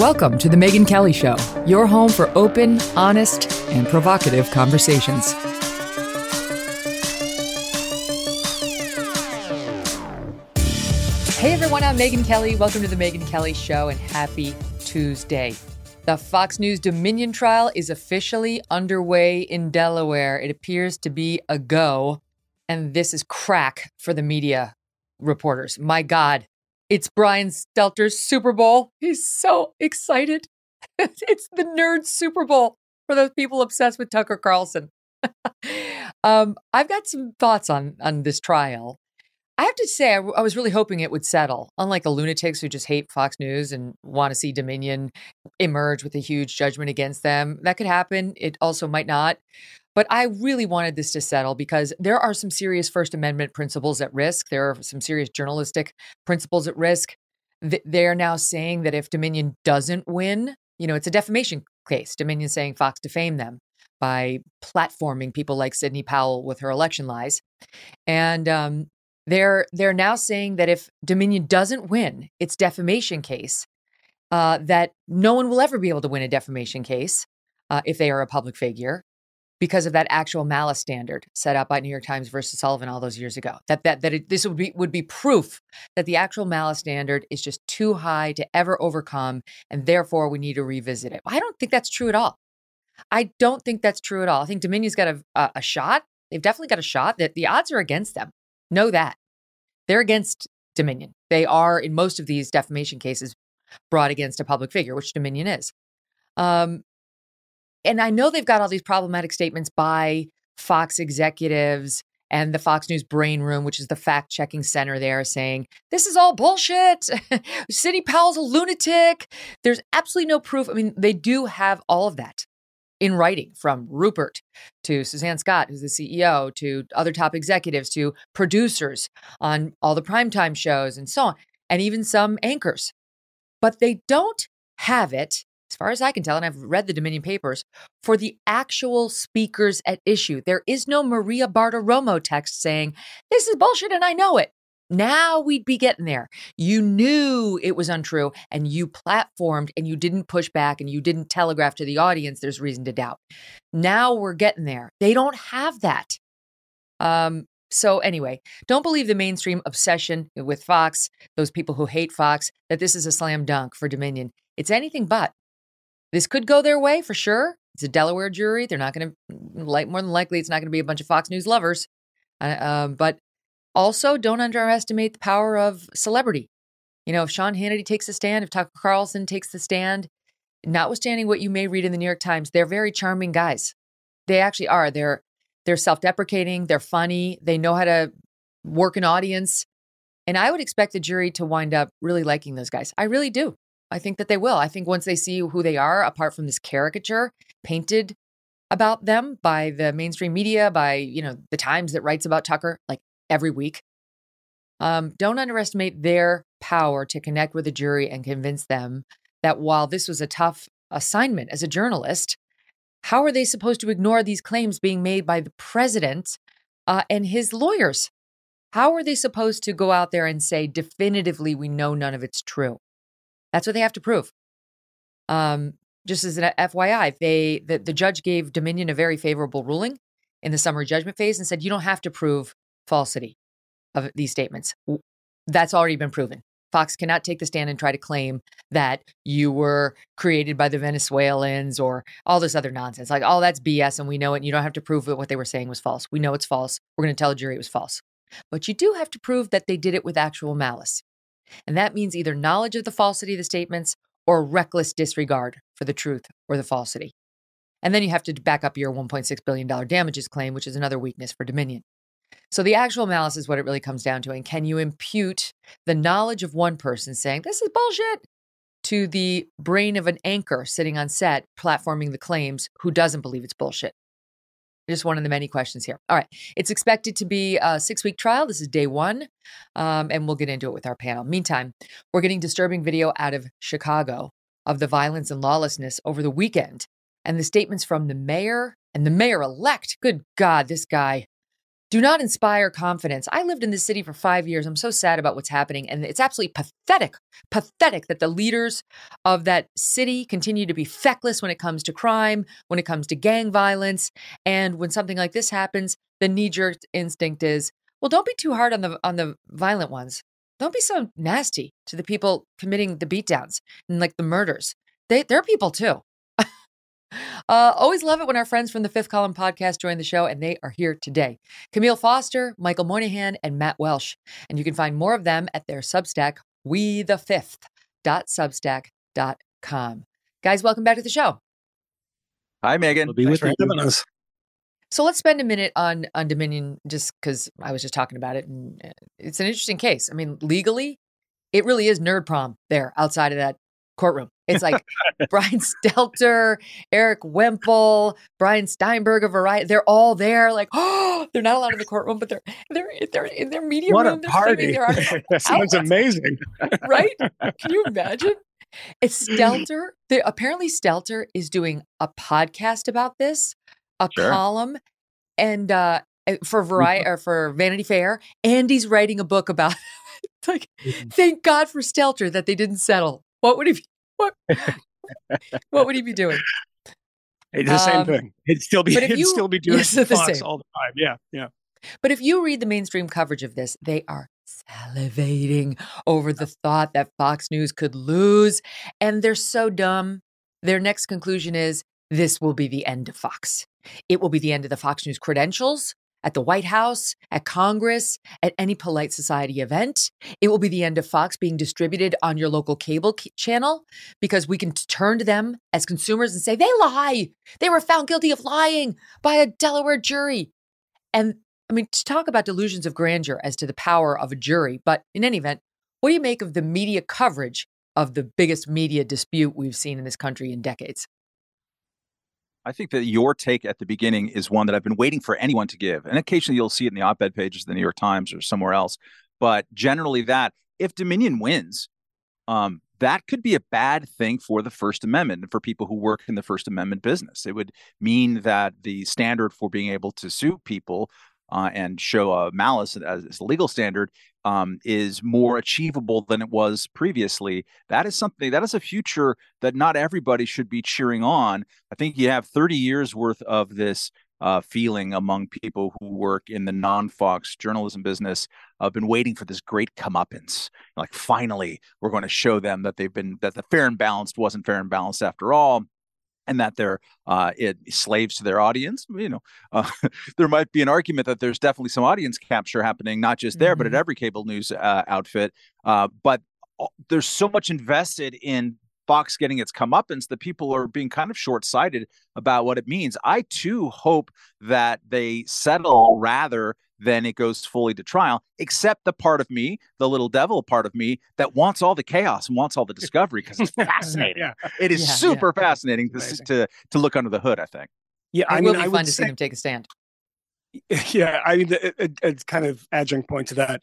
Welcome to The Megyn Kelly Show, your home for open, honest, and provocative conversations. Hey everyone, I'm Megyn Kelly. Welcome to The Megyn Kelly Show and happy Tuesday. The Fox News Dominion trial is officially underway in Delaware. It appears to be a go, and this is crack for the media reporters. My God, it's Brian Stelter's Super Bowl. He's so excited. it's the nerd Super Bowl for those people obsessed with Tucker Carlson. um, I've got some thoughts on on this trial. I have to say, I, I was really hoping it would settle. Unlike the lunatics who just hate Fox News and want to see Dominion emerge with a huge judgment against them, that could happen. It also might not. But I really wanted this to settle because there are some serious First Amendment principles at risk. There are some serious journalistic principles at risk. They're now saying that if Dominion doesn't win, you know, it's a defamation case. Dominion saying Fox defamed them by platforming people like Sidney Powell with her election lies. And um, they're they're now saying that if Dominion doesn't win its defamation case, uh, that no one will ever be able to win a defamation case uh, if they are a public figure because of that actual malice standard set out by New York Times versus Sullivan all those years ago. That that that it, this would be would be proof that the actual malice standard is just too high to ever overcome, and therefore we need to revisit it. I don't think that's true at all. I don't think that's true at all. I think Dominion's got a, a, a shot. They've definitely got a shot. That the odds are against them. Know that they're against Dominion. They are in most of these defamation cases brought against a public figure, which Dominion is. Um, and I know they've got all these problematic statements by Fox executives and the Fox News Brain Room, which is the fact checking center there, saying, this is all bullshit. Sidney Powell's a lunatic. There's absolutely no proof. I mean, they do have all of that in writing from Rupert to Suzanne Scott, who's the CEO, to other top executives, to producers on all the primetime shows and so on, and even some anchors. But they don't have it as far as I can tell, and I've read the Dominion papers, for the actual speakers at issue. There is no Maria Bartiromo text saying, this is bullshit and I know it. Now we'd be getting there. You knew it was untrue and you platformed and you didn't push back and you didn't telegraph to the audience there's reason to doubt. Now we're getting there. They don't have that. Um, so, anyway, don't believe the mainstream obsession with Fox, those people who hate Fox, that this is a slam dunk for Dominion. It's anything but. This could go their way for sure. It's a Delaware jury. They're not going to, like, more than likely, it's not going to be a bunch of Fox News lovers. Uh, but also, don't underestimate the power of celebrity. You know, if Sean Hannity takes the stand, if Tucker Carlson takes the stand, notwithstanding what you may read in the New York Times, they're very charming guys. They actually are. They're they're self-deprecating. They're funny. They know how to work an audience. And I would expect the jury to wind up really liking those guys. I really do. I think that they will. I think once they see who they are, apart from this caricature painted about them by the mainstream media, by you know the Times that writes about Tucker like every week, um, don't underestimate their power to connect with a jury and convince them that while this was a tough assignment as a journalist, how are they supposed to ignore these claims being made by the president uh, and his lawyers? How are they supposed to go out there and say definitively we know none of it's true? That's what they have to prove. Um, just as an FYI, they the, the judge gave Dominion a very favorable ruling in the summary judgment phase and said you don't have to prove falsity of these statements. That's already been proven. Fox cannot take the stand and try to claim that you were created by the Venezuelans or all this other nonsense. Like, oh, that's BS and we know it. And you don't have to prove that what they were saying was false. We know it's false. We're going to tell a jury it was false. But you do have to prove that they did it with actual malice. And that means either knowledge of the falsity of the statements or reckless disregard for the truth or the falsity. And then you have to back up your $1.6 billion damages claim, which is another weakness for Dominion. So the actual malice is what it really comes down to. And can you impute the knowledge of one person saying, this is bullshit, to the brain of an anchor sitting on set platforming the claims who doesn't believe it's bullshit? Just one of the many questions here. All right. It's expected to be a six week trial. This is day one, um, and we'll get into it with our panel. Meantime, we're getting disturbing video out of Chicago of the violence and lawlessness over the weekend and the statements from the mayor and the mayor elect. Good God, this guy. Do not inspire confidence. I lived in this city for five years. I'm so sad about what's happening. And it's absolutely pathetic, pathetic that the leaders of that city continue to be feckless when it comes to crime, when it comes to gang violence. And when something like this happens, the knee jerk instinct is, well, don't be too hard on the on the violent ones. Don't be so nasty to the people committing the beatdowns and like the murders. They they're people too. Uh, always love it when our friends from the Fifth Column podcast join the show, and they are here today. Kmele Foster, Michael Moynihan, and Matt Welch. And you can find more of them at their Substack, we the fifth substack.com. Guys, welcome back to the show. Hi, Megyn. We'll be with you. Us. So let's spend a minute on on Dominion, just because I was just talking about it, and uh, it's an interesting case. I mean, legally, it really is nerd prom there outside of that courtroom. It's like Brian Stelter, Erik Wemple, Brian Steinberg of Variety. They're all there. Like, oh, they're not allowed in the courtroom, but they're they're they're in their media room. what room. a party! that sounds amazing, right? Can you imagine? It's Stelter. The, apparently, Stelter is doing a podcast about this, a sure. column, and uh, eh, for Variety or for Vanity Fair, and he's writing a book about. It. like, mm-hmm. thank God for Stelter that they didn't settle. What would he? What? what would he be doing? It's the same um, thing. He'd still be. He'd you, still be doing yes, Fox all the time. Yeah, yeah. But if you read the mainstream coverage of this, they are salivating over the thought that Fox News could lose, and they're so dumb. Their next conclusion is this will be the end of Fox. It will be the end of the Fox News credentials at the White House, at Congress, at any polite society event. It will be the end of Fox being distributed on your local cable channel because we can turn to them as consumers and say, they lie. They were found guilty of lying by a Delaware jury. And I mean, to talk about delusions of grandeur as to the power of a jury, but in any event, what do you make of the media coverage of the biggest media dispute we've seen in this country in decades? I think that your take at the beginning is one that I've been waiting for anyone to give. And occasionally you'll see it in the op ed pages of the New York Times or somewhere else. But generally, that if Dominion wins, um, that could be a bad thing for the First Amendment and for people who work in the First Amendment business. It would mean that the standard for being able to sue people uh, and show a malice as, as a legal standard um, is more achievable than it was previously. That is something that is a future that not everybody should be cheering on. I think you have 30 years worth of this uh, feeling among people who work in the non-Fox journalism business. I've been waiting for this great comeuppance. Like finally, we're going to show them that they've been that the fair and balanced wasn't fair and balanced after all and that they're uh, it, slaves to their audience. You know, uh, there might be an argument that there's definitely some audience capture happening, not just there, mm-hmm. but at mm-hmm. every cable news uh, outfit. Uh, but there's so much invested in Fox getting its comeuppance that people are being kind of short sighted about what it means. I too hope that they settle rather then it goes fully to trial, except the part of me, the little devil part of me, that wants all the chaos and wants all the discovery because it's fascinating. yeah. It is yeah, super yeah. fascinating to, to to look under the hood. I think. Yeah, I it mean, will be I fun to say, see them take a stand. Yeah, I mean, a, a, a kind of adjunct point to that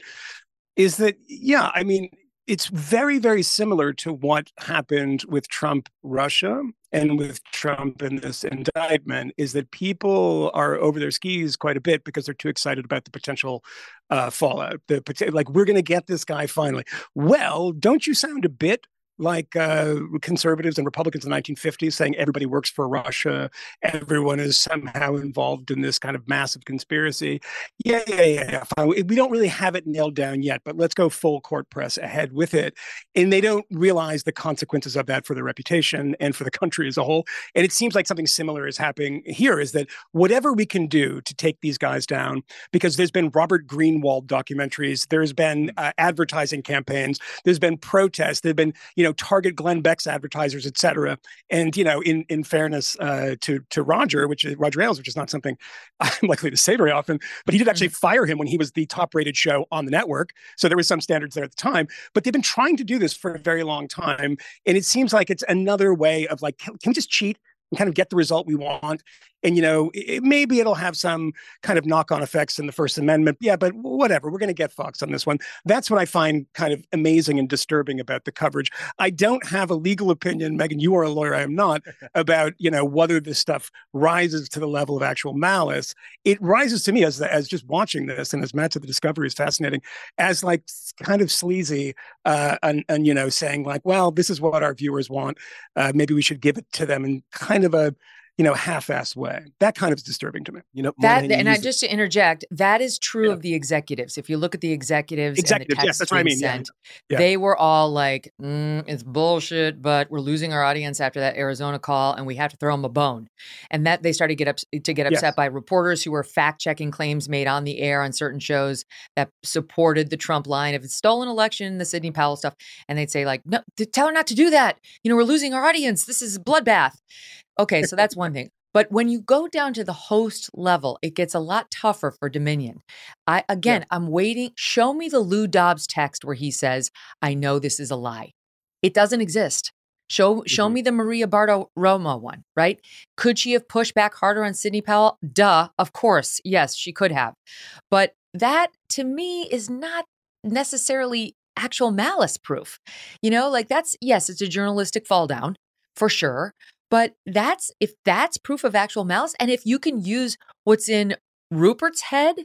is that yeah, I mean, it's very, very similar to what happened with Trump Russia and with Trump in this indictment is that people are over their skis quite a bit because they're too excited about the potential uh, fallout. The like we're going to get this guy finally. Well, don't you sound a bit like uh, conservatives and Republicans in the 1950s saying everybody works for Russia, everyone is somehow involved in this kind of massive conspiracy. Yeah, yeah, yeah, yeah. We don't really have it nailed down yet, but let's go full court press ahead with it. And they don't realize the consequences of that for their reputation and for the country as a whole. And it seems like something similar is happening here is that whatever we can do to take these guys down, because there's been Robert Greenwald documentaries, there's been uh, advertising campaigns, there's been protests, there've been, you know, know target Glenn Beck's advertisers, et cetera. And you know, in in fairness uh, to to Roger, which is Roger Ailes, which is not something I'm likely to say very often, but he did actually mm-hmm. fire him when he was the top rated show on the network. So there was some standards there at the time. But they've been trying to do this for a very long time, and it seems like it's another way of like, can, can we just cheat? and kind of get the result we want. And you know it, maybe it'll have some kind of knock-on effects in the first amendment yeah but whatever we're going to get fox on this one. That's what i find kind of amazing and disturbing about the coverage. I don't have a legal opinion Megyn you are a lawyer i am not about you know whether this stuff rises to the level of actual malice. It rises to me as as just watching this and as matt said the discovery is fascinating as like kind of sleazy uh and, and you know saying like well this is what our viewers want. Uh, maybe we should give it to them in kind of a you know, half-assed way. That kind of is disturbing to me. You know, that and I just to interject, that is true yeah. of the executives. If you look at the executives, executives, yes, that's what I mean. Sent, yeah. Yeah. They were all like, mm, "It's bullshit," but we're losing our audience after that Arizona call, and we have to throw them a bone. And that they started to get up to get upset yes. by reporters who were fact-checking claims made on the air on certain shows that supported the Trump line of stolen election, the Sidney Powell stuff, and they'd say like, "No, tell her not to do that." You know, we're losing our audience. This is bloodbath. Okay, so that's one thing. But when you go down to the host level, it gets a lot tougher for Dominion. I again, yeah. I'm waiting. Show me the Lou Dobbs text where he says, "I know this is a lie." It doesn't exist. Show show mm-hmm. me the Maria Bartiromo one, right? Could she have pushed back harder on Sidney Powell? Duh, of course. Yes, she could have. But that to me is not necessarily actual malice proof. You know, like that's yes, it's a journalistic fall down for sure. But that's if that's proof of actual malice, and if you can use what's in Rupert's head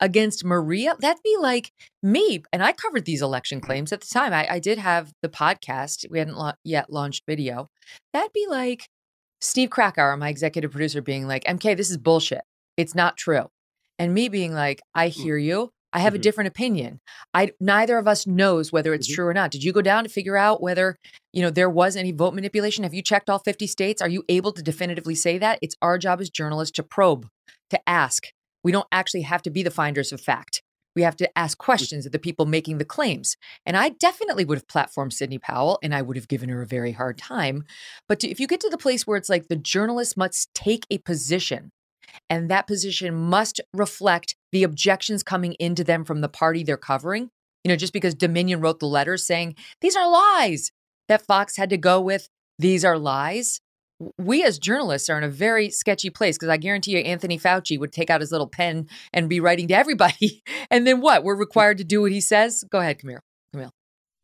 against Maria, that'd be like me. And I covered these election claims at the time. I, I did have the podcast. We hadn't lo- yet launched video. That'd be like Steve Krakauer, my executive producer, being like, "MK, this is bullshit. It's not true," and me being like, "I mm. hear you. I have mm-hmm. a different opinion. I neither of us knows whether it's mm-hmm. true or not. Did you go down to figure out whether, you know, there was any vote manipulation? Have you checked all 50 states? Are you able to definitively say that? It's our job as journalists to probe, to ask. We don't actually have to be the finders of fact. We have to ask mm. questions of the people making the claims. And I definitely would have platformed Sidney Powell and I would have given her a very hard time. But to, if you get to the place where it's like the journalist must take a position and that position must reflect the objections coming into them from the party they're covering. You know, just because Dominion wrote the letters saying, these are lies, that Fox had to go with, these are lies. We as journalists are in a very sketchy place because I guarantee you Anthony Fauci would take out his little pen and be writing to everybody. and then what? We're required to do what he says? Go ahead, Kmele. Kmele.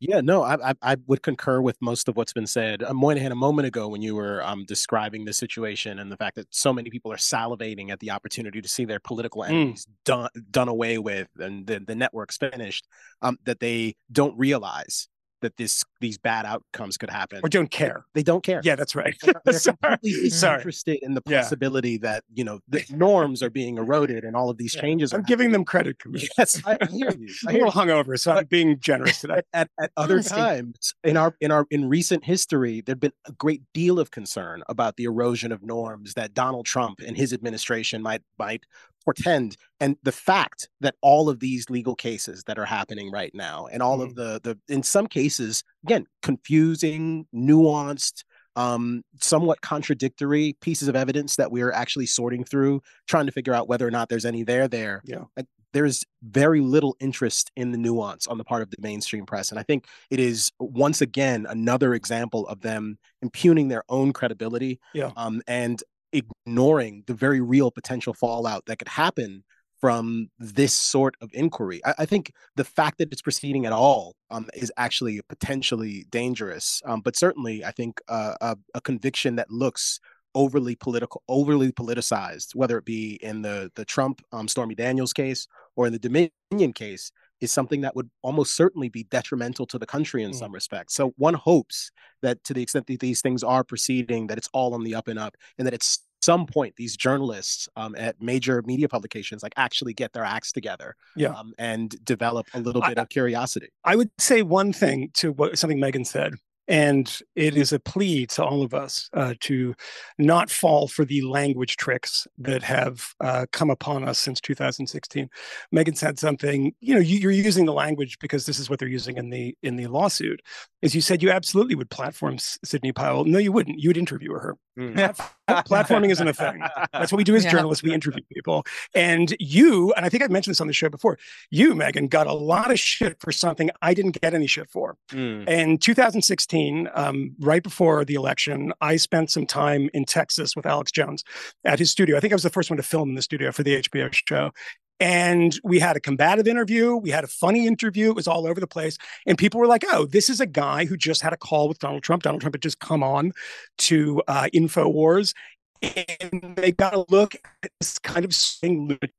Yeah, no, I, I, I would concur with most of what's been said. Uh, Moynihan, a moment ago, when you were um, describing the situation and the fact that so many people are salivating at the opportunity to see their political mm. enemies mm. done done away with and the, the network's finished, um, that they don't realize that this these bad outcomes could happen or don't care. They don't care. Yeah, that's right. They're, they're completely interested in the possibility yeah. that you know the norms are being eroded and all of these yeah. changes. I'm giving them credit. Yes, I hear you. I hear a little hungover, so I'm being generous today. At, at, at other times in our in our in recent history, there'd been a great deal of concern about the erosion of norms that Donald Trump and his administration might might portend and the fact that all of these legal cases that are happening right now and all mm-hmm. of the the in some cases again confusing nuanced um somewhat contradictory pieces of evidence that we're actually sorting through trying to figure out whether or not there's any there there yeah like, there's very little interest in the nuance on the part of the mainstream press and i think it is once again another example of them impugning their own credibility yeah. um, and ignoring the very real potential fallout that could happen from this sort of inquiry. I, I think the fact that it's proceeding at all um, is actually potentially dangerous. Um, but certainly, I think uh, a, a, conviction that looks overly political, overly politicized, whether it be in the the Trump um, Stormy Daniels case or in the Dominion case, is something that would almost certainly be detrimental to the country in mm. some respects. So one hopes that to the extent that these things are proceeding, that it's all on the up and up, and that at some point these journalists um, at major media publications like actually get their acts together yeah. Um, and develop a little bit I, of curiosity. I would say one thing to what something Megyn said and it is a plea to all of us uh, to not fall for the language tricks that have uh, come upon us since 2016. Megyn said something. You know, you, are using the language because this is what they're using in the in the lawsuit. As you said, you absolutely would platform Sidney Powell. No, you wouldn't. You would interview her. Mm. Platforming isn't a thing. That's what we do as Yeah. journalists. We interview people. And you, and I think I've mentioned this on the show before, you, Megyn, got a lot of shit for something I didn't get any shit for. Mm. In 2016, um, right before the election, I spent some time in Texas with Alex Jones at his studio. I think I was the first one to film in the studio for the HBO show. And we had a combative interview. We had a funny interview. It was all over the place. And people were like, oh, this is a guy who just had a call with Donald Trump. Donald Trump had just come on to uh, InfoWars. And they got a look at this kind of lunatic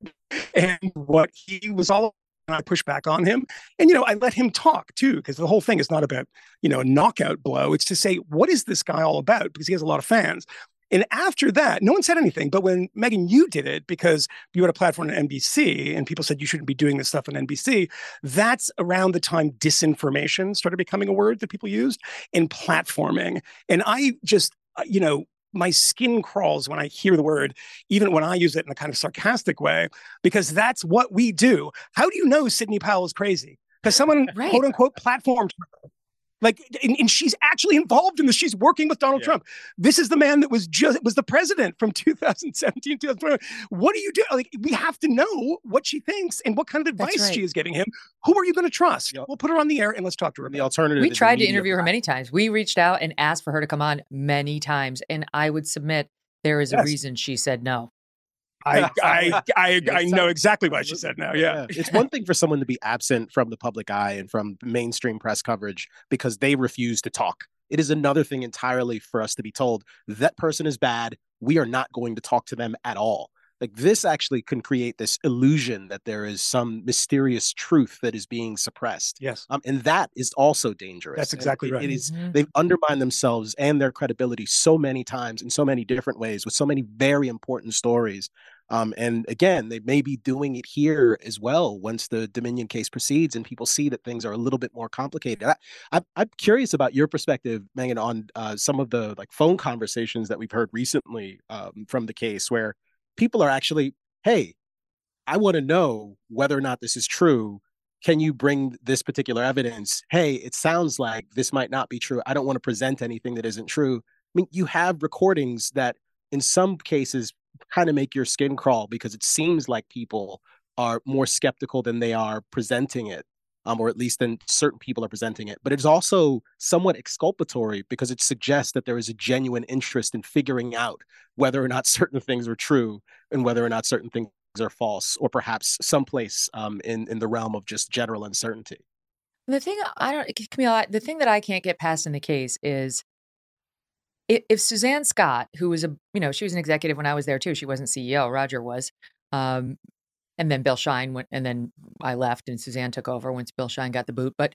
and what he was all. And I pushed back on him. And, you know, I let him talk too, because the whole thing is not about, you know, a knockout blow. It's to say, what is this guy all about? Because he has a lot of fans. And after that, no one said anything. But when Megyn, you did it because you had a platform on NBC and people said you shouldn't be doing this stuff on NBC, that's around the time disinformation started becoming a word that people used in platforming. And I just, uh, you know, my skin crawls when I hear the word, even when I use it in a kind of sarcastic way, because that's what we do. How do you know Sidney Powell is crazy? Because someone, Right. quote unquote, platformed her. Like, and, and she's actually involved in this. She's working with Donald Yeah. Trump. This is the man that was just was the president from 2017, 2020. What do you do? Like, we have to know what she thinks and what kind of advice right. she is giving him. Who are you going to trust? Yep. We'll put her on the air and let's talk to her. And the alternative. We tried to interview her many times. We reached out and asked for her to come on many times. And I would submit there is a reason she said no. I, I, I, Yeah, I know exactly why she said no. Yeah. It's one thing for someone to be absent from the public eye and from mainstream press coverage because they refuse to talk. It is another thing entirely for us to be told that person is bad. We are not going to talk to them at all. Like this actually can create this illusion that there is some mysterious truth that is being suppressed. Yes. Um, and that is also dangerous. That's And exactly it- right. It is Mhm. they've undermined themselves and their credibility so many times in so many different ways with so many very important stories. Um, and again, they may be doing it here as well once the Dominion case proceeds and people see that things are a little bit more complicated. I, I, I'm curious about your perspective, Megyn, on uh, some of the like phone conversations that we've heard recently um, from the case where people are actually, hey, I want to know whether or not this is true. Can you bring this particular evidence? Hey, it sounds like this might not be true. I don't want to present anything that isn't true. I mean, you have recordings that in some cases kind of make your skin crawl because it seems like people are more skeptical than they are presenting it. Um, or at least than certain people are presenting it. But it's also somewhat exculpatory because it suggests that there is a genuine interest in figuring out whether or not certain things are true and whether or not certain things are false, or perhaps someplace um, in in the realm of just general uncertainty. The thing I don't, Kmele, I- the thing that I can't get past in the case is if, if Suzanne Scott, who was a, you know, she was an executive when I was there too. She wasn't CEO. Roger was. Um, and then Bill Shine went, and then I left and Suzanne took over once Bill Shine got the boot. But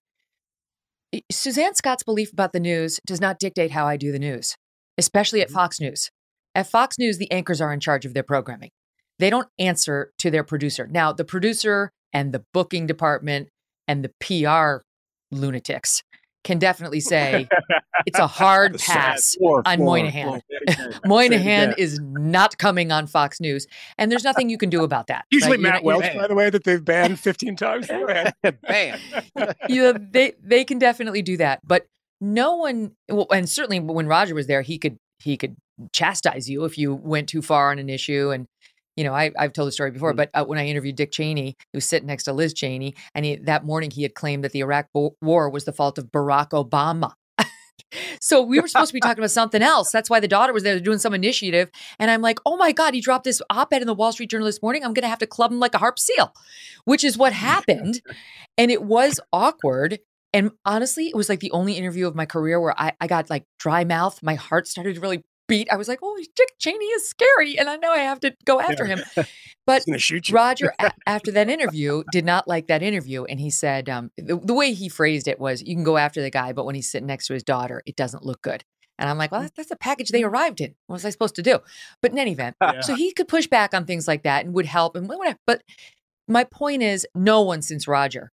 Suzanne Scott's belief about the news does not dictate how I do the news, especially at Mhm. Fox News. At Fox News, the anchors are in charge of their programming. They don't answer to their producer. Now, the producer and the booking department and the PR lunatics can definitely say it's a hard pass Floor, on floor, Moynihan. floor. Moynihan yeah. is not coming on Fox News, and there's nothing you can do about that. Usually right? Matt not- Welch, by the way, that they've banned 15 times. Go ahead. Bam. you know, they they can definitely do that, but no one, well, and certainly when Roger was there, he could he could chastise you if you went too far on an issue. And you know, I, I've told the story before, Mm. but uh, when I interviewed Dick Cheney, he was sitting next to Liz Cheney, and he, that morning he had claimed that the Iraq bo- War was the fault of Barack Obama. so we were supposed to be talking about something else. That's why the daughter was there doing some initiative, and I'm like, oh my god, he dropped this op-ed in the Wall Street Journal this morning. I'm going to have to club him like a harp seal, which is what happened, and it was awkward. And honestly, it was like the only interview of my career where I, I got like dry mouth. My heart started to really beat. I was like, oh, Dick Cheney is scary. And I know I have to go after him. But He's shoot you. Roger, a- after that interview, did not like that interview. And he said, um, the, the way he phrased it was, you can go after the guy, but when he's sitting next to his daughter, it doesn't look good. And I'm like, well, that's, that's the package they arrived in. What was I supposed to do? But in any event, Yeah. so he could push back on things like that and would help and whatever. But my point is, no one since Roger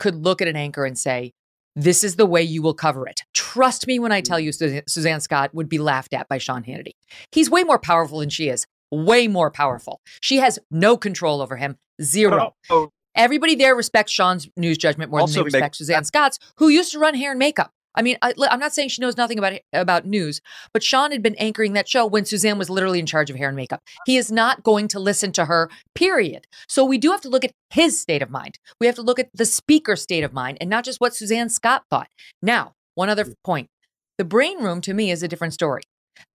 could look at an anchor and say, this is the way you will cover it. Trust me when I tell mm. you Suzanne, Scott would be laughed at by Sean Hannity. He's way more powerful than she is. Way more powerful. She has no control over him. Zero. Oh, oh. Everybody there respects Sean's news judgment more Also than they make- respect Suzanne Scott's, who used to run hair and makeup. I mean, I, am not saying she knows nothing about about news, but Sean had been anchoring that show when Suzanne was literally in charge of hair and makeup. He is not going to listen to her, period. So we do have to look at his state of mind. We have to look at the speaker's state of mind and not just what Suzanne Scott thought. Now, one other mm. point. The brain room to me is a different story.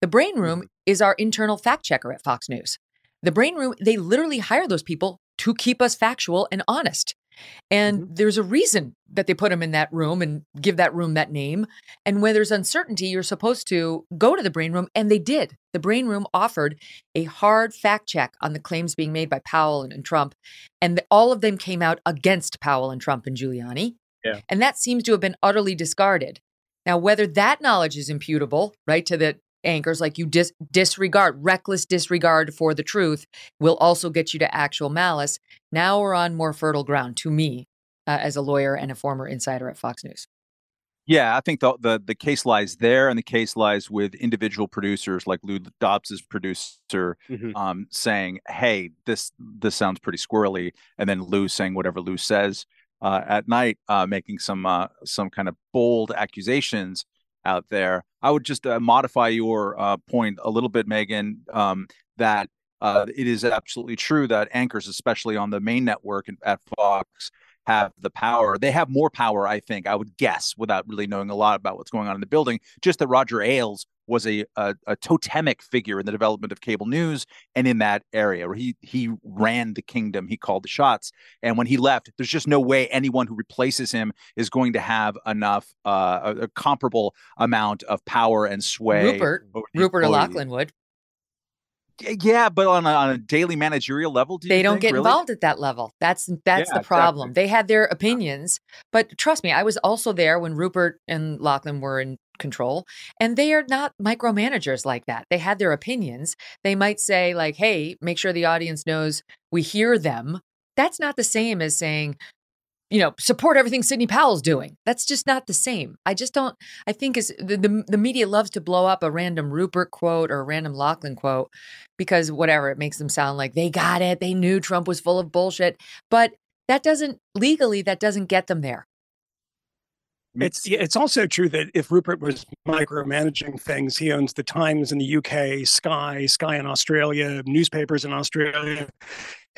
The brain room mm-hmm. is our internal fact checker at Fox News. The brain room, they literally hire those people to keep us factual and honest. And mm-hmm. there's a reason that they put them in that room and give that room that name. And when there's uncertainty, you're supposed to go to the brain room. And they did. The brain room offered a hard fact check on the claims being made by Powell and, and Trump. And the, all of them came out against Powell and Trump and Giuliani. Yeah. And that seems to have been utterly discarded. Now, whether that knowledge is imputable, right, to the anchors like you dis- disregard reckless disregard for the truth will also get you to actual malice now we're on more fertile ground to me uh, as a lawyer and a former insider at fox news yeah, I think the, the, the case lies there, and the case lies with individual producers like Lou Dobbs's producer, mm-hmm. um, saying, "Hey, this this sounds pretty squirrely," and then Lou saying whatever Lou says uh, at night, uh, making some uh, some kind of bold accusations out there. I would just uh, modify your uh, point a little bit, Megyn, um, that uh, it is absolutely true that anchors, especially on the main network at Fox, have the power. They have more power, I think, I would guess, without really knowing a lot about what's going on in the building. Just that Roger Ailes was a, a, a totemic figure in the development of cable news and in that area where he he ran the kingdom, he called the shots. And when he left, there's just no way anyone who replaces him is going to have enough uh, a, a comparable amount of power and sway. Rupert Rupert O'Loughlin would. Eh, yeah, but on a, on a daily managerial level, do they don't think, get really? involved at that level. That's that's yeah, the problem. Exactly. They had their opinions, but trust me, I was also there when Rupert and Lachlan were in control, and they are not micromanagers like that. They had their opinions. They might say like, "Hey, make sure the audience knows we hear them." That's not the same as saying, you know, support everything Sidney Powell's doing. That's just not the same. I just don't. I think is the, the, the media loves to blow up a random Rupert quote or a random Lachlan quote because whatever it makes them sound like they got it. They knew Trump was full of bullshit, but that doesn't legally that doesn't get them there. It's it's also true that if Rupert was micromanaging things, he owns the Times in the UK, Sky, Sky in Australia, newspapers in Australia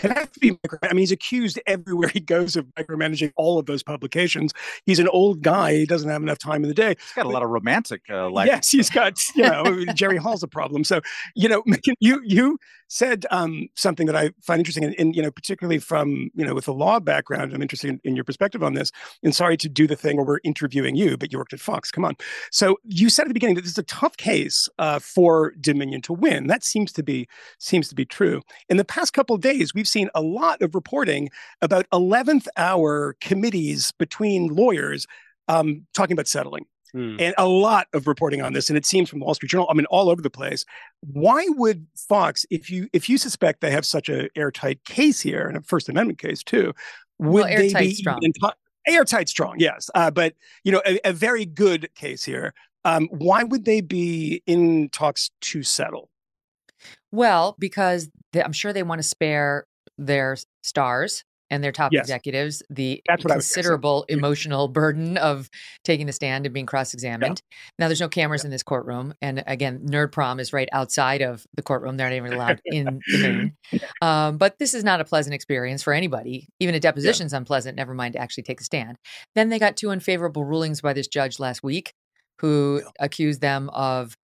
it has to be. I mean, he's accused everywhere he goes of micromanaging all of those publications. He's an old guy; he doesn't have enough time in the day. He's got a lot of romantic uh, life. Yes, he's got. You know, Jerry Hall's a problem. So, you know, you you said um, something that I find interesting, and, and, you know, particularly from you know with a law background, I'm interested in, in, your perspective on this. And sorry to do the thing where we're interviewing you, but you worked at Fox. Come on. So you said at the beginning that this is a tough case uh, for Dominion to win. That seems to be seems to be true. In the past couple of days, we've seen a lot of reporting about 11th hour committees between lawyers um, talking about settling. Hmm. And a lot of reporting on this, and it seems from the Wall Street Journal. I mean, all over the place. Why would Fox, if you if you suspect they have such an airtight case here and a First Amendment case too, would well, they be strong. airtight strong? Yes, uh, but you know, a, a, very good case here. Um, why would they be in talks to settle? Well, because they, I'm sure they want to spare their stars and their top yes. executives the considerable emotional burden of taking the stand and being cross-examined. Yeah. Now there's no cameras yeah. in this courtroom, and again, Nerd Prom is right outside of the courtroom. They're not even allowed in the main. Um, but this is not a pleasant experience for anybody. Even a deposition's yeah. unpleasant. Never mind to actually take a stand. Then they got two unfavorable rulings by this judge last week, who accused them of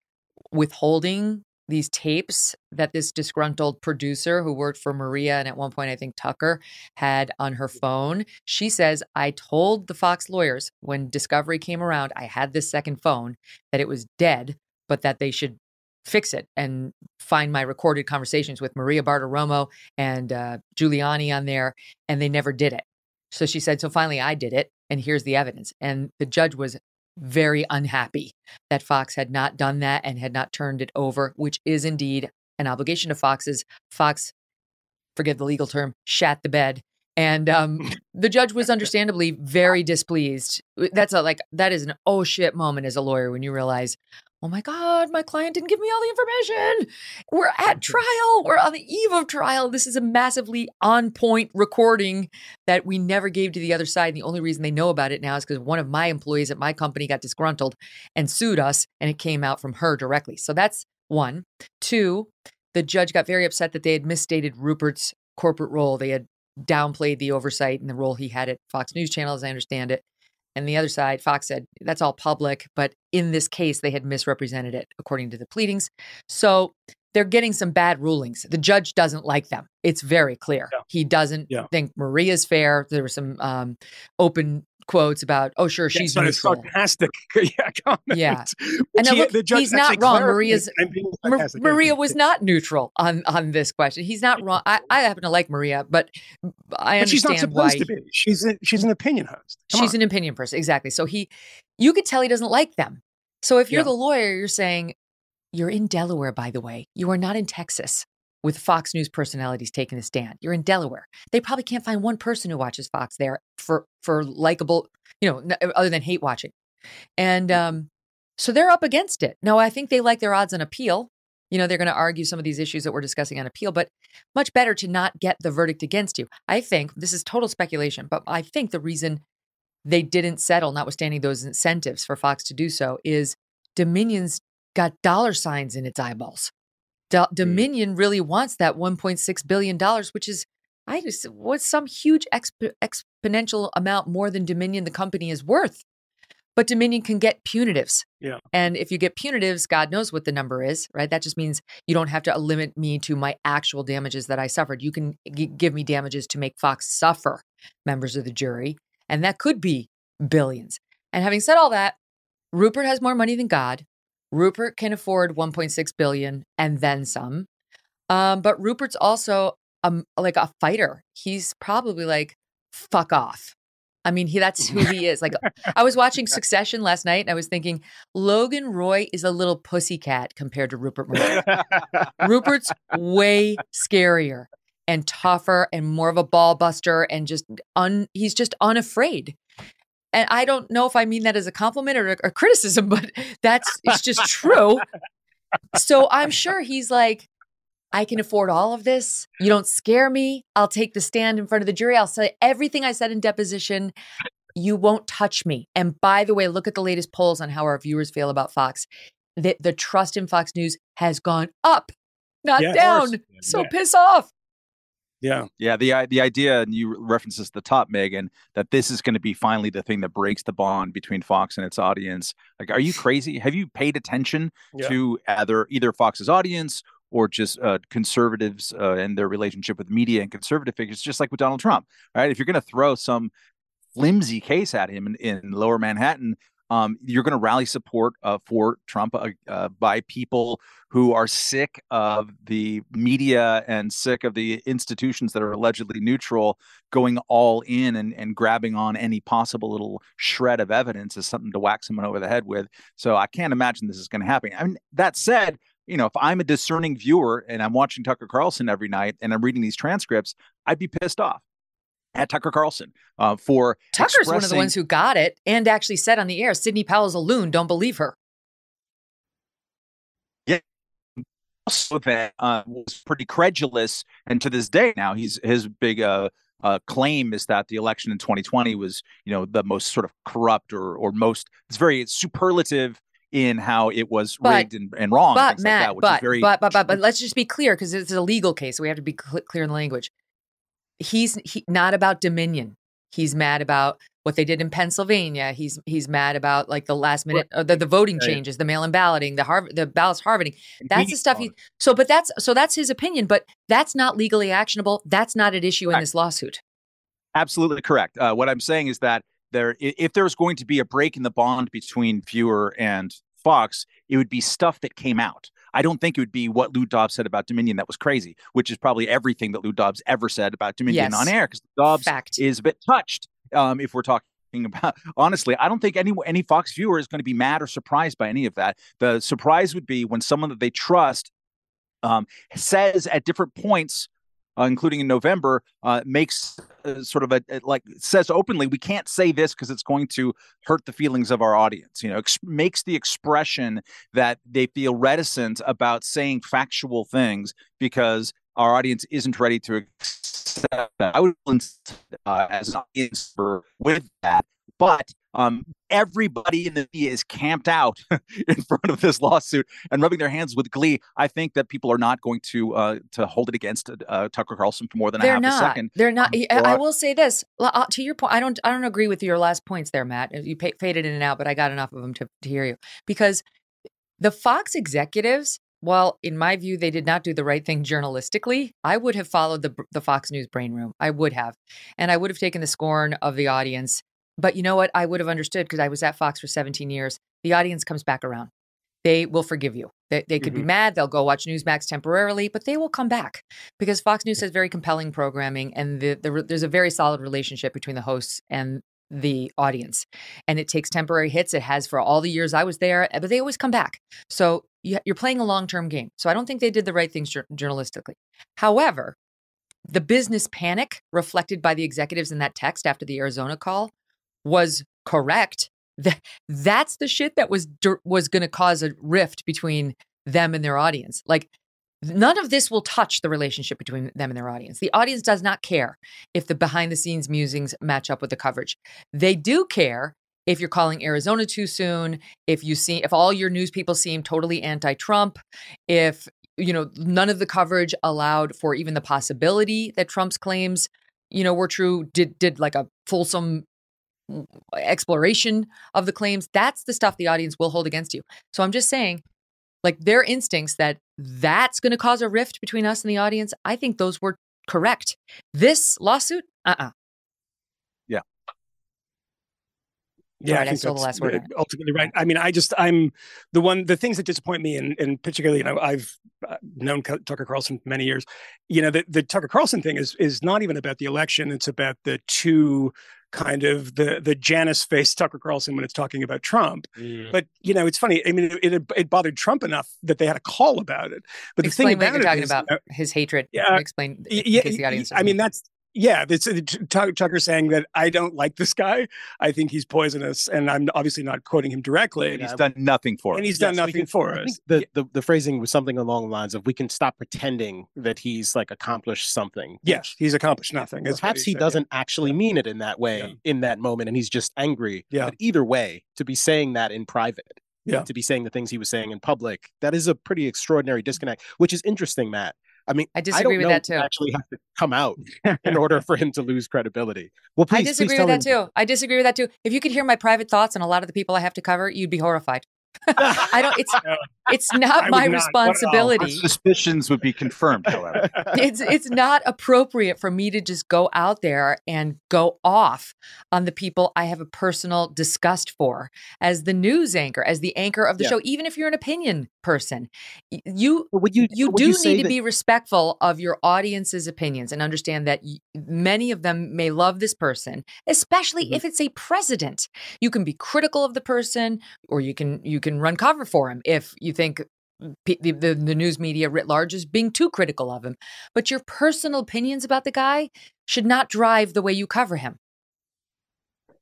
withholding these tapes that this disgruntled producer who worked for Maria and at one point I think Tucker had on her phone. She says, I told the Fox lawyers when Discovery came around, I had this second phone that it was dead, but that they should fix it and find my recorded conversations with Maria Bartiromo and uh, Giuliani on there. And they never did it. So she said, So finally I did it. And here's the evidence. And the judge was very unhappy that Fox had not done that and had not turned it over, which is indeed an obligation of Fox's. Fox, forget the legal term, shat the bed. And um, the judge was understandably very displeased. That's a like that is an oh shit moment as a lawyer when you realize, oh my God, my client didn't give me all the information. We're at mm-hmm. trial. We're on the eve of trial. This is a massively on point recording that we never gave to the other side. And the only reason they know about it now is because one of my employees at my company got disgruntled and sued us, and it came out from her directly. So that's one. Two, the judge got very upset that they had misstated Rupert's corporate role. They had downplayed the oversight and the role he had at Fox News Channel, as I understand it. And the other side, Fox said that's all public, but in this case, they had misrepresented it according to the pleadings. So they're getting some bad rulings. The judge doesn't like them. It's very clear. Yeah. He doesn't yeah. think Maria's fair. There were some um, open quotes about, oh, sure, she's neutral. sarcastic yeah, comment. Yeah. And he, look, he's not wrong. Maria's Maria was not neutral on on this question. He's not wrong. I, I happen to like Maria, but I understand she's not supposed why, to be. She's a, she's an opinion host. Come she's on. an opinion person. Exactly. So he, you could tell he doesn't like them. So if you're yeah. the lawyer, you're saying, you're in Delaware, by the way. You are not in Texas with Fox News personalities taking the stand. You're in Delaware. They probably can't find one person who watches Fox there for for likable, you know, other than hate watching. And um, so they're up against it. Now, I think they like their odds on appeal. You know, they're going to argue some of these issues that we're discussing on appeal, but much better to not get the verdict against you. I think this is total speculation, but I think the reason they didn't settle, notwithstanding those incentives for Fox to do so, is Dominion's got dollar signs in its eyeballs. D- mm-hmm. Dominion really wants that 1.6 billion dollars, which is I just what's some huge exp- exponential amount more than Dominion the company is worth. But Dominion can get punitives. Yeah. And if you get punitives, God knows what the number is, right? That just means you don't have to uh, limit me to my actual damages that I suffered. You can g- give me damages to make Fox suffer members of the jury. And that could be billions. And having said all that, Rupert has more money than God. Rupert can afford 1.6 billion and then some. Um, but Rupert's also um, like a fighter. He's probably like, fuck off. I mean, he that's who he is. Like I was watching Succession last night and I was thinking Logan Roy is a little pussycat compared to Rupert Murdoch. Rupert's way scarier and tougher and more of a ball buster and just un he's just unafraid and I don't know if I mean that as a compliment or a, criticism, but that's it's just true. so I'm sure he's like, I can afford all of this. You don't scare me. I'll take the stand in front of the jury. I'll say everything I said in deposition. You won't touch me. And by the way, look at the latest polls on how our viewers feel about Fox. The, the trust in Fox News has gone up, not yeah, down. So yeah. piss off. Yeah. Yeah. The the idea, and you reference this at the top, Megyn, that this is going to be finally the thing that breaks the bond between Fox and its audience. Like, are you crazy? Have you paid attention yeah. to either either Fox's audience or just uh, conservatives uh, and their relationship with media and conservative figures, just like with Donald Trump, right? If you're going to throw some flimsy case at him in, in lower Manhattan, um, you're going to rally support uh, for Trump uh, uh, by people who are sick of the media and sick of the institutions that are allegedly neutral going all in and, and grabbing on any possible little shred of evidence as something to whack someone over the head with. So I can't imagine this is going to happen. I mean, that said, you know, if I'm a discerning viewer and I'm watching Tucker Carlson every night and I'm reading these transcripts, I'd be pissed off at Tucker Carlson uh, for Tucker's expressing... one of the ones who got it and actually said on the air, Sidney Powell's a loon. Don't believe her. Yeah, also that uh, was pretty credulous, and to this day now, he's his big uh, uh, claim is that the election in 2020 was, you know, the most sort of corrupt or or most. It's very superlative in how it was but, rigged and, and wrong. But Matt, like that, but, very... but, but but but let's just be clear because it's a legal case, so we have to be cl- clear in the language he's he, not about Dominion. He's mad about what they did in Pennsylvania. He's he's mad about like the last minute uh, the, the voting changes, the mail-in balloting, the Harv- the ballots harvesting. That's the stuff he so but that's so that's his opinion, but that's not legally actionable. That's not at issue in this lawsuit. Absolutely correct. Uh, what I'm saying is that there if there's going to be a break in the bond between viewer and Fox, it would be stuff that came out. I don't think it would be what Lou Dobbs said about Dominion that was crazy, which is probably everything that Lou Dobbs ever said about Dominion yes. on air, because Dobbs Fact. is a bit touched. Um, if we're talking about honestly, I don't think any any Fox viewer is going to be mad or surprised by any of that. The surprise would be when someone that they trust um, says at different points uh, including in November, uh, makes uh, sort of a, like says openly, we can't say this because it's going to hurt the feelings of our audience. You know, ex- makes the expression that they feel reticent about saying factual things because our audience isn't ready to accept that. I would uh, as an audience with that, but um, everybody in the media is camped out in front of this lawsuit and rubbing their hands with glee. I think that people are not going to uh, to hold it against uh, Tucker Carlson for more than They're a half not. a second. They're not. Um, I, I will say this uh, to your point. I don't. I don't agree with your last points there, Matt. You pa- faded in and out, but I got enough of them to, to hear you because the Fox executives. Well, in my view, they did not do the right thing journalistically. I would have followed the the Fox News brain room. I would have, and I would have taken the scorn of the audience. But you know what? I would have understood because I was at Fox for 17 years. The audience comes back around. They will forgive you. They, they could be Mhm. mad. They'll go watch Newsmax temporarily, but they will come back because Fox News has very compelling programming, and the, the, there's a very solid relationship between the hosts and the audience. And it takes temporary hits. It has for all the years I was there, but they always come back. So you- you're playing a long term game. So I don't think they did the right things jour- journalistically. However, the business panic reflected by the executives in that text after the Arizona call was correct. That that's the shit that was was going to cause a rift between them and their audience. Like none of this will touch the relationship between them and their audience. The audience does not care if the behind the scenes musings match up with the coverage. They do care if you're calling Arizona too soon, if you see if all your news people seem totally anti-Trump, if you know none of the coverage allowed for even the possibility that Trump's claims, you know, were true, did did like a fulsome exploration of the claims, that's the stuff the audience will hold against you. So I'm just saying like their instincts that that's going to cause a rift between us and the audience, I think those were correct. This lawsuit, uh-uh. Yeah, Right, I think stole the last word. Ultimately, right. I mean, I just I'm the one. The things that disappoint me, and and particularly, you know, I've uh, known Tucker Carlson for many years. You know, the the Tucker Carlson thing is is not even about the election. It's about the two kind of the the Janus face Tucker Carlson when it's talking about Trump. Mm. But you know, it's funny. I mean, it, it, it bothered Trump enough that they had a call about it. But the Explain thing what about you're talking is, about. you know, His hatred. Yeah, Explain in yeah, case the audience. I mean, that's yeah. It's uh, Tucker saying that I don't like this guy. I think he's poisonous, and I'm obviously not quoting him directly. and he's done nothing for us. and he's done Yes, nothing can- for us. think the, the the phrasing was something along the lines of we can stop pretending that he's like accomplished something. Yes, he's accomplished nothing. Perhaps he said, doesn't actually Yeah. mean it in that way Yeah. in that moment, and he's just angry. Yeah. But either way, to be saying that in private, Yeah. to be saying the things he was saying in public, that is a pretty extraordinary disconnect. Which is interesting, Matt. I mean, I I disagree don't with that too. Actually, have to come out in order for him to lose credibility. Well, please, I disagree with that him- too. I disagree with that too. If you could hear my private thoughts and a lot of the people I have to cover, you'd be horrified. I don't. It's No. it's not I my not. Not. Our responsibility. suspicions would be confirmed, however. it's it's not appropriate for me to just go out there and go off on the people I have a personal disgust for as the news anchor, as the anchor of the Yeah. show. Even if you're an opinion person, you would you you would do you say need to that- be respectful of your audience's opinions and understand that y- many of them may love this person especially Mhm. if it's a president you can be critical of the person or you can you can run cover for him if you think p- the, the, the news media writ large is being too critical of him but your personal opinions about the guy should not drive the way you cover him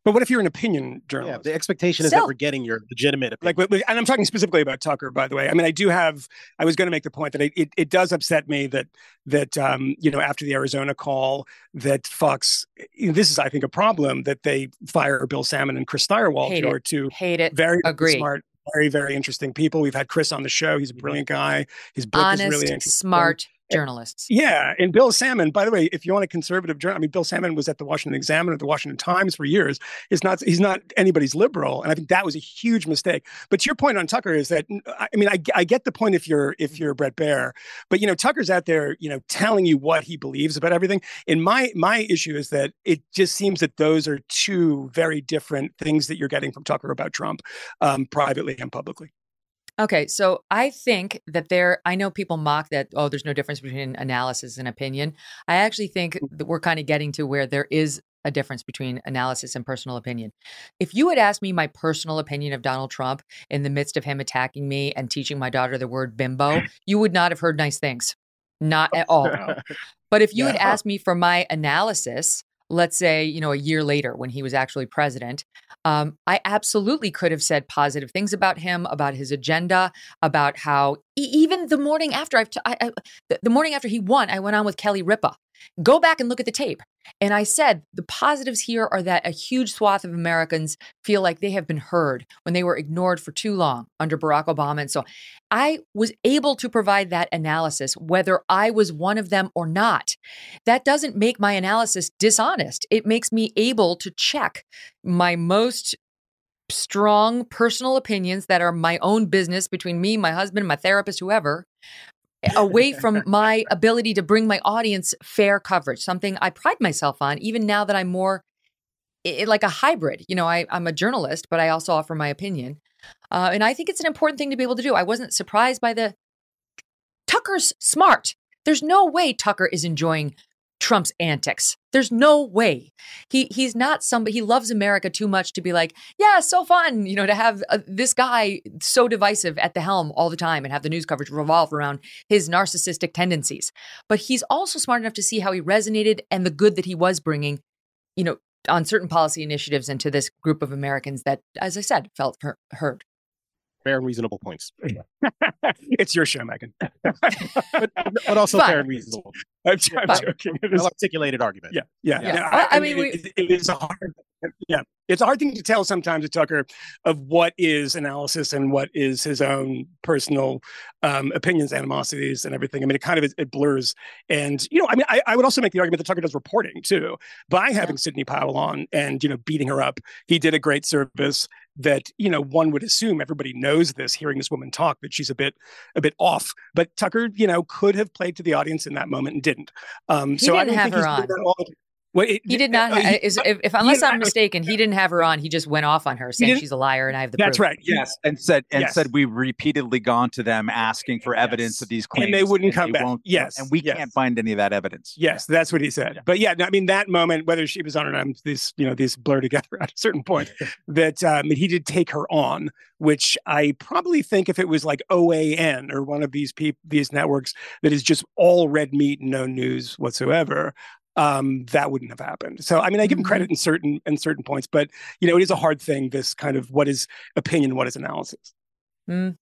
But what if you're an opinion Yeah, journalist? the expectation is that we're getting your legitimate opinion. like, like- and I'm talking specifically about Tucker, by the way. I mean, I do have. I was going to make the point that it, it, it does upset me that that um, you know after the Arizona call that Fox. You know, this is, I think, a problem that they fire Bill Sammon and Chris Stirewalt, Hate who are two hate it very Agree. smart, very very interesting people. We've had Chris on the show. He's a mm-hmm. brilliant guy. His book is really interesting. smart journalists Yeah, and Bill Sammon. By the way, if you want a conservative journal, I mean, Bill Sammon was at the Washington Examiner, the Washington Times for years. Is not he's not anybody's liberal, and I think that was a huge mistake. But to your point on Tucker is that I mean, I, I get the point if you're if you're Bret Baier, but you know, Tucker's out there, you know, telling you what he believes about everything. And my my issue is that it just seems that those are two very different things that you're getting from Tucker about Trump, um, privately and publicly. Okay, so I think that there, I know people mock that, oh, there's no difference between analysis and opinion. I actually think mm. that we're kind of getting to where there is a difference between analysis and personal opinion. If you had asked me my personal opinion of Donald Trump in the midst of him attacking me and teaching my daughter the word bimbo, you would not have heard nice things. not at all. But if you had asked me for my analysis, let's say, you know, a year later when he was actually president, um, I absolutely could have said positive things about him, about his agenda, about how e- even the morning after I've t- I, I, the, morning after he won, I went on with Kelly Ripa. Go back and look at the tape. And I said the positives here are that a huge swath of Americans feel like they have been heard when they were ignored for too long under Barack Obama. And so I was able to provide that analysis, whether I was one of them or not. That doesn't make my analysis dishonest. It makes me able to check my most strong personal opinions that are my own business between me, my husband, my therapist, whoever, away from my ability to bring my audience fair coverage, something I pride myself on, even now that I'm more i- like a hybrid. You know, I, I'm a journalist, but I also offer my opinion. Uh, and I think it's an important thing to be able to do. I wasn't surprised by the Tucker's smart. There's no way Tucker is enjoying Trump's antics. There's no way. He he's not somebody he loves America too much to be like, yeah, so fun, you know, to have uh, this guy so divisive at the helm all the time and have the news coverage revolve around his narcissistic tendencies. But he's also smart enough to see how he resonated and the good that he was bringing, you know, on certain policy initiatives and to this group of Americans that as I said, felt heard. heard. Fair and reasonable points, it's your show, Megyn. but, but also Fine. fair and reasonable. I'm, I'm Fine. joking. It is- articulated argument. yeah, yeah. Yeah. No, I- I mean, we- it- it is a hard. Yeah, it's a hard thing to tell sometimes with Tucker of what is analysis and what is his own personal um, opinions, animosities, and everything. I mean, it kind of it blurs. And you know, I mean, I, I would also make the argument that Tucker does reporting too by having Sidney Powell on and you know beating her up. He did a great service that you know one would assume everybody knows this hearing this woman talk that she's a bit a bit off but tucker you know could have played to the audience in that moment and didn't um He so i didn't don't have think her on. That all the- well, it- He did not. uh, Ha- is, if, if unless I'm mistaken, he didn't have her on. He just went off on her, saying she's a liar, and I have the that's proof. right Yes, and said and Yes. said we've repeatedly gone to them asking for evidence Yes. of these claims, And they wouldn't come they back. won't- Yes, and we yes. can't find any of that evidence. Yes, that's what he said. Yeah. But yeah, no, I mean that moment, whether she was on or not, these you know these blur together at a certain point. that um, he did take her on, which I probably think if it was like OAN or one of these peop- these networks that is just all red meat and no news whatsoever, um, that wouldn't have happened. So I mean, I give him Mhm. credit in certain in certain points, but you know, it is a hard thing. This kind of what is opinion, what is analysis. Mm.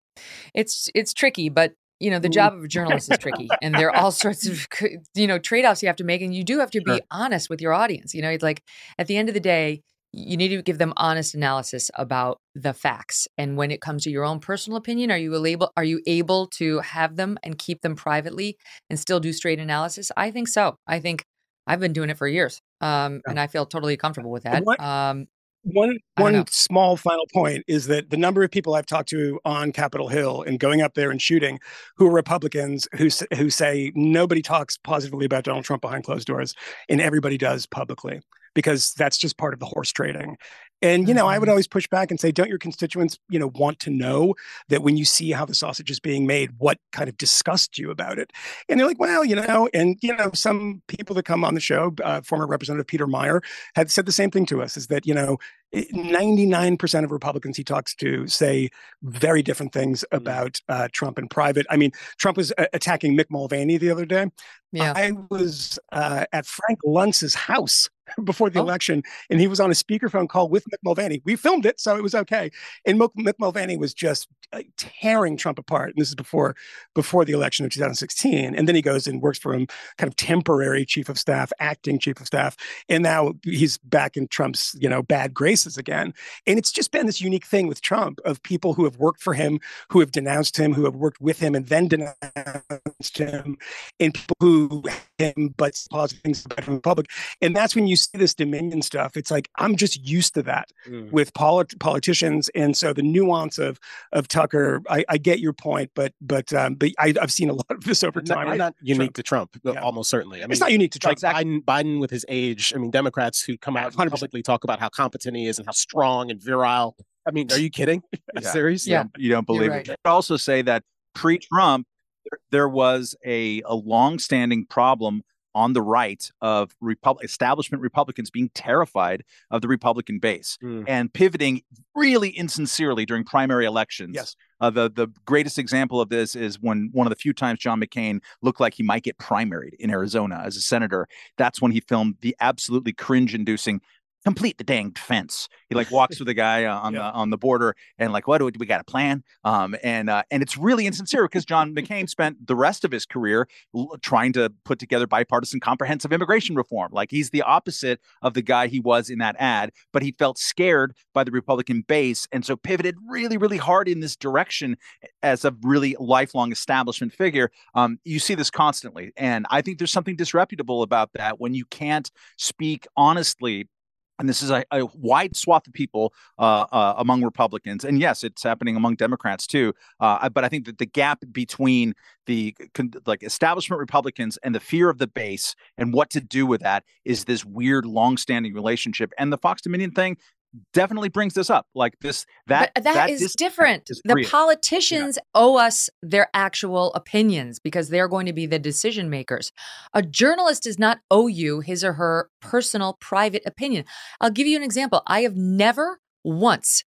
It's it's tricky, but you know the Mm. job of a journalist is tricky, and there are all sorts of you know trade offs you have to make, and you do have to Sure. be honest with your audience. You know, it's like at the end of the day, you need to give them honest analysis about the facts. And when it comes to your own personal opinion, are you able are you able to have them and keep them privately and still do straight analysis? I think so. I think I've been doing it for years, um, Yeah. and I feel totally comfortable with that. What- Um, One I don't know. one small final point is that the number of people I've talked to on Capitol Hill and going up there and shooting, who are Republicans who who say nobody talks positively about Donald Trump behind closed doors, and everybody does publicly because that's just part of the horse trading. And you know, I would Mhm. always push back and say, don't your constituents, you know, want to know that when you see how the sausage is being made, what kind of disgusts you about it? And they're like, well, you know, and you know, some people that come on the show, uh, former Representative Peter Meijer, had said the same thing to us: is that you know, 99% of Republicans he talks to say very different things about uh, Trump in private. I mean, Trump was uh, attacking Mick Mulvaney the other day. yeah. I was uh, at Frank Luntz's house before the Oh. election, and he was on a speakerphone call with Mick Mulvaney. We filmed it, so it was okay. And Mick, Mulvaney was just uh, tearing Trump apart. And this is before before the election of 2016. And then he goes and works for him, kind of temporary chief of staff, acting chief of staff, and now he's back in Trump's you know bad graces again. And it's just been this unique thing with Trump of people who have worked for him, who have denounced him, who have worked with him, and then denounced him, and people who him but positive things about him in public. And that's when you see this Dominion stuff. It's like I'm just used to that Mm. with polit- politicians, and so the nuance of of Tucker, I, I get your point, but but um, but I, I've seen a lot of this over Not, time. not unique Trump. to Trump, uh, Yeah. almost certainly. I mean, it's not unique to Trump. like Biden, Biden with his age. I mean, Democrats who come out 100%. publicly talk about how competent he is and how strong and virile. I mean, are you kidding? Are you Yeah. serious? You Yeah. don't, you don't believe right. it. I'd also say that pre-Trump, there, there was a, a long-standing problem on the right of Repub- establishment Republicans being terrified of the Republican base mm. and pivoting really insincerely during primary elections. Yes. Uh, the the greatest example of this is when one of the few times John McCain looked like he might get primaried in Arizona as a senator. That's when he filmed the absolutely cringe-inducing complete the dang fence. He like walks with the guy uh, on yeah. the on the border and like, what do we, do we got a plan? Um, and uh, and it's really insincere because John McCain spent the rest of his career l- trying to put together bipartisan comprehensive immigration reform. Like he's the opposite of the guy he was in that ad, but he felt scared by the Republican base and so pivoted really really hard in this direction as a really lifelong establishment figure. Um, you see this constantly, and I think there's something disreputable about that when you can't speak honestly and this is a, a, wide swath of people uh, uh, among Republicans, and yes, it's happening among Democrats too. Uh, but I think that the gap between the like establishment Republicans and the fear of the base and what to do with that is this weird, long-standing relationship. And the Fox Dominion thing definitely brings this up. Like this, that but that, that is different. Is the politicians yeah. owe us their actual opinions because they're going to be the decision makers. A journalist does not owe you his or her personal, private opinion. I'll give you an example. I have never once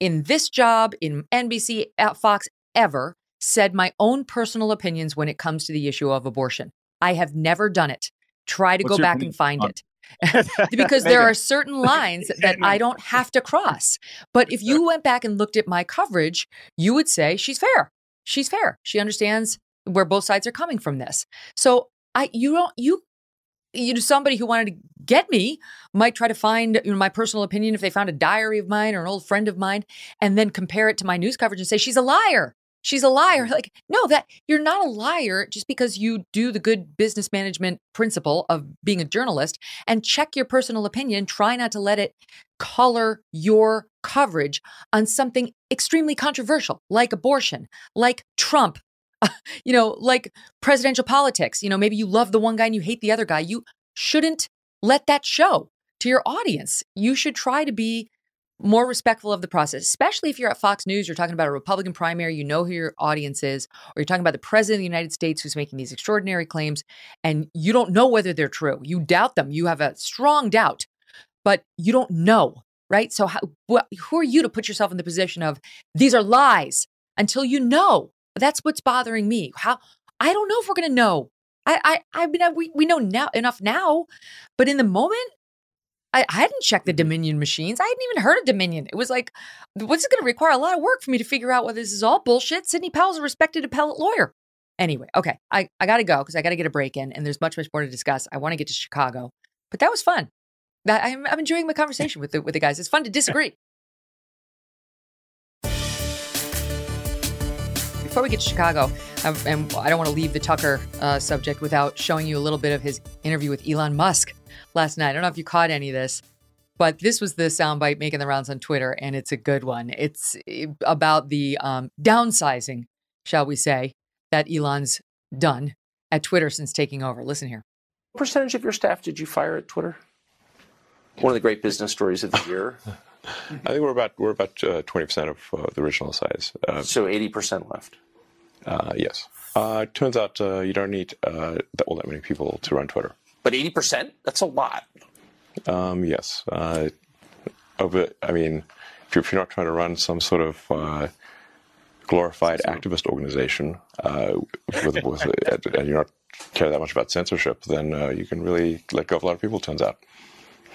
in this job, in NBC, at uh, Fox, ever said my own personal opinions when it comes to the issue of abortion. I have never done it. Try to What's go back opinion? and find it. because there are certain lines that I don't have to cross. But if you went back and looked at my coverage, you would say she's fair. She's fair. She understands where both sides are coming from this. So I you don't you you know somebody who wanted to get me might try to find you know my personal opinion if they found a diary of mine or an old friend of mine and then compare it to my news coverage and say she's a liar she's a liar. Mm. Like, no, that you're not a liar just because you do the good business management principle of being a journalist and check your personal opinion. Try not to let it color your coverage on something extremely controversial, like abortion, like Trump, you know, like presidential politics. You know, maybe you love the one guy and you hate the other guy. You shouldn't let that show to your audience. You should try to be more respectful of the process, especially if you're at Fox News, you're talking about a Republican primary, you know who your audience is, or you're talking about the president of the United States who's making these extraordinary claims, and you don't know whether they're true. You doubt them. You have a strong doubt, but you don't know, right? So, how, who are you to put yourself in the position of these are lies until you know? That's what's bothering me. How I don't know if we're going to know. I, I, I mean, we, we know now enough now, but in the moment, I, I hadn't checked the mm-hmm. Dominion machines. I hadn't even heard of Dominion. It was like, what's it going to require a lot of work for me to figure out whether this is all bullshit? Sidney Powell's a respected appellate lawyer. Anyway, okay, I, I got to go because I got to get a break in, and there's much, much more to discuss. I want to get to Chicago, but that was fun. I'm, I'm enjoying my conversation with the, with the guys. It's fun to disagree. Before we get to Chicago, um, and I don't want to leave the Tucker uh, subject without showing you a little bit of his interview with Elon Musk last night. I don't know if you caught any of this, but this was the soundbite making the rounds on Twitter, and it's a good one. It's eh, about the um, downsizing, shall we say, that Elon's done at Twitter since taking over. Listen here. What percentage of your staff did you fire at Twitter? One of the great business stories of the year. I think we're about we're about uh, twenty uh, percent of uh, the original size. Uh, so eighty percent left. Uh, yes. Uh, turns out you don't need that, all that many people to run Twitter. But 80%? That's a lot. Um, yes. Uh, it, I mean, if you're, if you're, not trying to run some sort of uh, glorified activist organization uh, with, with, and you're not care that much about censorship, then uh, you can really let go of a lot of people, turns out.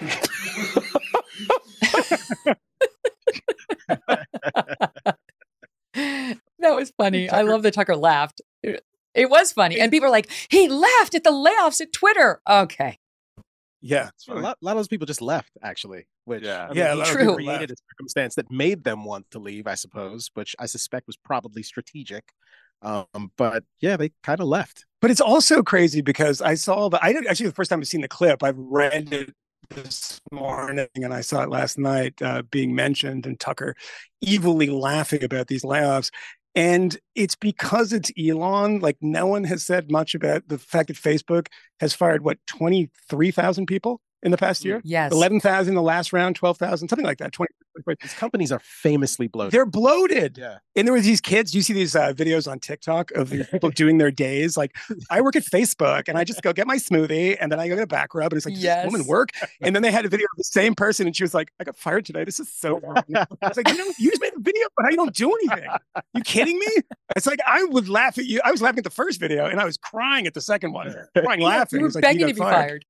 that was funny. I love that Tucker laughed. It was funny. And people are like, he laughed at the layoffs at Twitter. Okay. Yeah. A lot, a lot, of those people just left, actually. Which yeah, I mean, yeah, true. created a circumstance that made them want to leave, I suppose, which I suspect was probably strategic. Um, but yeah, they kind of left. But it's also crazy because I saw the I did actually the first time I've seen the clip. I've read it this morning and I saw it last night uh, being mentioned and Tucker evilly laughing about these layoffs. And it's because it's Elon. Like no one has said much about the fact that Facebook has fired what twenty three thousand people in the past mm, year. Yes, eleven thousand in the last round, twelve thousand, something like that. Twenty. These companies are famously bloated. They're bloated. yeah. And there were these kids. You see these uh, videos on TikTok of these people doing their days. Like, I work at Facebook, and I just go get my smoothie, and then I go get a back rub, and it's like, does this woman work? And then they had a video of the same person, and she was like, I got fired today. This is so wrong. I was like, you know, you just made a video, but how you don't do anything? You kidding me? It's like I would laugh at you. I was laughing at the first video, and I was crying at the second one, crying laughing. You were It's like, begging got to be fired.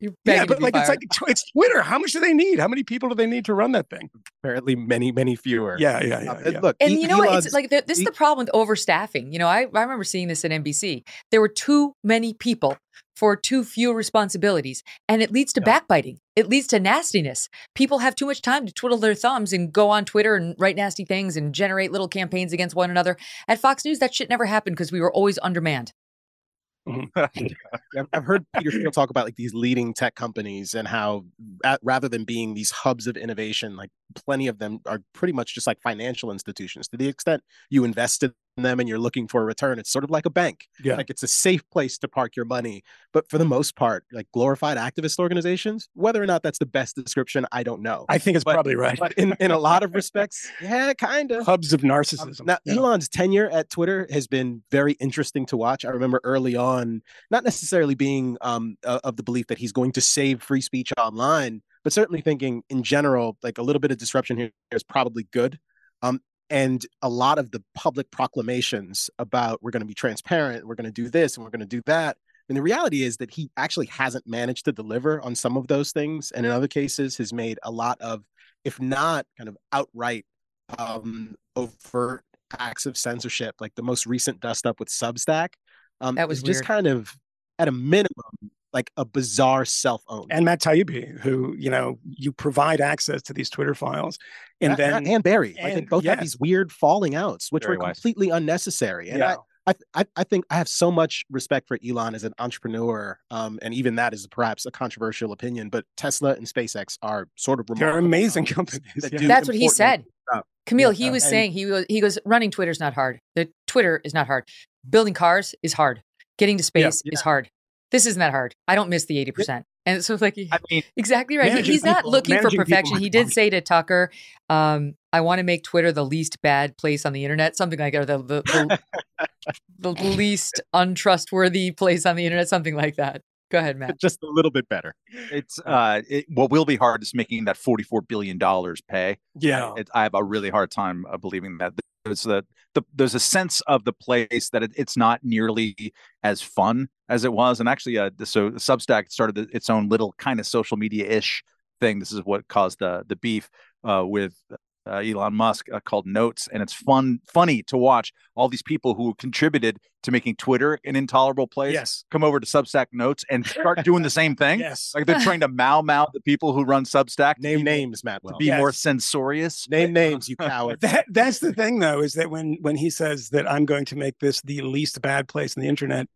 You're Yeah, but to be like it's like tw- it's Twitter. How much do they need? How many people do they need to run that thing? Apparently, many, many fewer. Yeah, yeah, yeah. Uh, yeah. Look, And E- you know what? Elon's- It's like th- this is the problem with overstaffing. You know, I, I remember seeing this at NBC. There were too many people for too few responsibilities, and it leads to Yeah. backbiting. It leads to nastiness. People have too much time to twiddle their thumbs and go on Twitter and write nasty things and generate little campaigns against one another. At Fox News, that shit never happened because we were always undermanned. Mm-hmm. I've- I've heard Peter Thiel talk about like these leading tech companies and how at, rather than being these hubs of innovation, like plenty of them are pretty much just like financial institutions. To the extent you invested in them and you're looking for a return, it's sort of like a bank. Yeah. Like it's a safe place to park your money. But for the most part, like glorified activist organizations, whether or not that's the best description, I don't know. I think it's But- probably right. But in, in a lot of respects, yeah, kind of. Hubs of Um, narcissism. now, Yeah. Elon's tenure at Twitter has been very interesting to watch. I remember early on, not necessarily being um, uh, of the belief that he's going to save free speech online, but certainly thinking in general, like a little bit of disruption here is probably good. Um, and a lot of the public proclamations about we're going to be transparent, we're going to do this, and we're going to do that. And the reality is that he actually hasn't managed to deliver on some of those things, and in other cases, has made a lot of, if not kind of outright um, overt acts of censorship, like the most recent dust up with Substack. Um, That was just kind of at a minimum like a bizarre self-owned. and Matt Taibbi, who you know you provide access to these Twitter files, and Yeah, then and Bari, like they both yeah. have these weird falling outs, which Very were wise. completely unnecessary. And yeah, I, I, I, I think I have so much respect for Elon as an entrepreneur, um, and even that is perhaps a controversial opinion. But Tesla and SpaceX are sort of they're amazing companies companies. that yeah. That's what he said. stuff. Kmele, Yeah, he was and- saying he was he goes running Twitter's not hard. The Twitter is not hard. Building cars is hard. Getting to space is hard. This isn't that hard. I don't miss the eighty percent. And so it's like I mean, exactly right. He's not people- looking for perfection. He did Bobby. say to Tucker, um, "I want to make Twitter the least bad place on the internet, something like that, or the the, the, the least untrustworthy place on the internet, something like that." Go ahead, Matt. just a little bit better. it's uh, it, what will be hard is making that forty-four billion dollars pay. yeah. it, I have a really hard time uh, believing that. There's the, the there's a sense of the place that it, it's not nearly as fun as it was, and actually, uh, so Substack started its own little kind of social media ish thing. This is what caused the the beef uh, with uh, Elon Musk uh, called Notes, and it's fun funny to watch all these people who contributed to making Twitter an intolerable place Yes. come over to Substack Notes and start doing the same thing. Yes. Like they're trying to mow mow the people who run Substack to Name be- names, Matt. to Well, be more censorious. name names, you coward. That that's the thing though, is that when when he says that I'm going to make this the least bad place on the internet,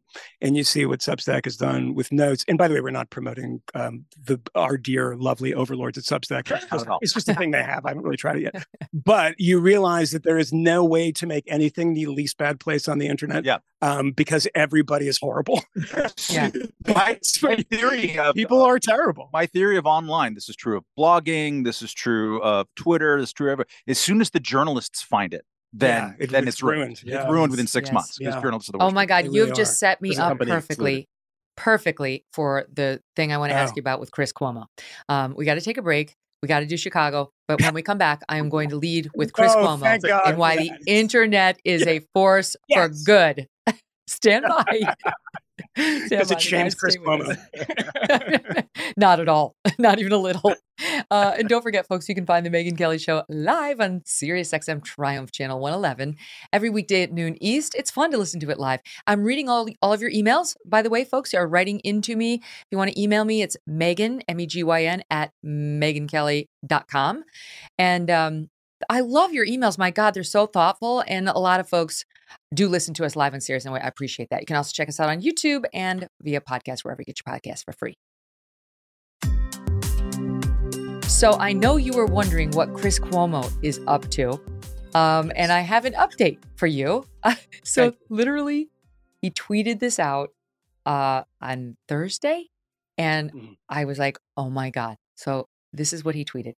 and you see what Substack has done with notes. And by the way, we're not promoting um, the our dear lovely overlords at Substack. It's just, at it's just a thing they have. I haven't really tried it yet. But you realize that there is no way to make anything the least bad place on the internet. Yeah. Um, because everybody is horrible. Yeah. my, my theory of People are terrible. my theory of online. This is true of blogging. This is true of Twitter. This is true of as soon as the journalists find it, then Yeah, it- then it's it's ruined. ruined. Yeah. It's ruined within six Yes. months because Yeah. journalists are the Oh my. God, you have really just are. set me There's up company excluded. perfectly, perfectly for the thing I want to ask Oh. you about with Chris Cuomo. Um, we got to take a break. We got to do Chicago, but when we come back, I am going to lead with Chris Oh, Cuomo thank and why for the internet is a force for good. Stand by. Because it shames. Chris Cuomo. Not at all. Not even a little. Uh, and don't forget, folks, you can find the Megyn Kelly Show live on SiriusXM Triumph Channel 111 every weekday at noon East. It's fun to listen to it live. I'm reading all, all of your emails. By the way, folks, you are writing into me. If you want to email me, it's Megyn, M E G Y N, at megynkelly.com. And um, I love your emails. My God, they're so thoughtful. And a lot of folks do listen to us live on Sirius, and I appreciate that. You can also check us out on YouTube and via podcast, wherever you get your podcasts for free. So I know you were wondering what Chris Cuomo is up to. Um, and I have an update for you. so literally, he tweeted this out uh, on Thursday. And Mhm. I was like, oh my God. So this is what he tweeted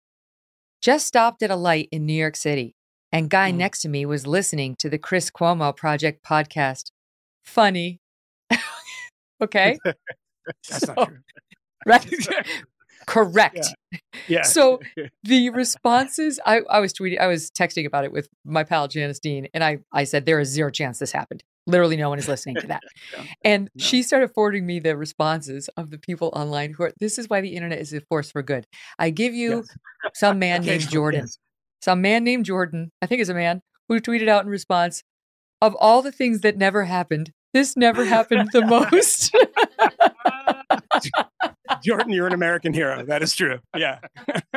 Just stopped at a light in New York City, and guy Mm. next to me was listening to the Chris Cuomo Project podcast. Funny. okay. That's So- not true. Right. Correct. Yeah. So the responses, I, I was tweeting, I was texting about it with my pal Janice Dean, and I, I said there is zero chance this happened. Literally, no one is listening to that. Yeah. And No. she started forwarding me the responses of the people online who are. This is why the internet is a force for good. I give you Yes. some man named Jordan, yes. Some man named Jordan, I think is a man who tweeted out in response of all the things that never happened. This never happened the most. Jordan, you're an American hero. That is true. Yeah.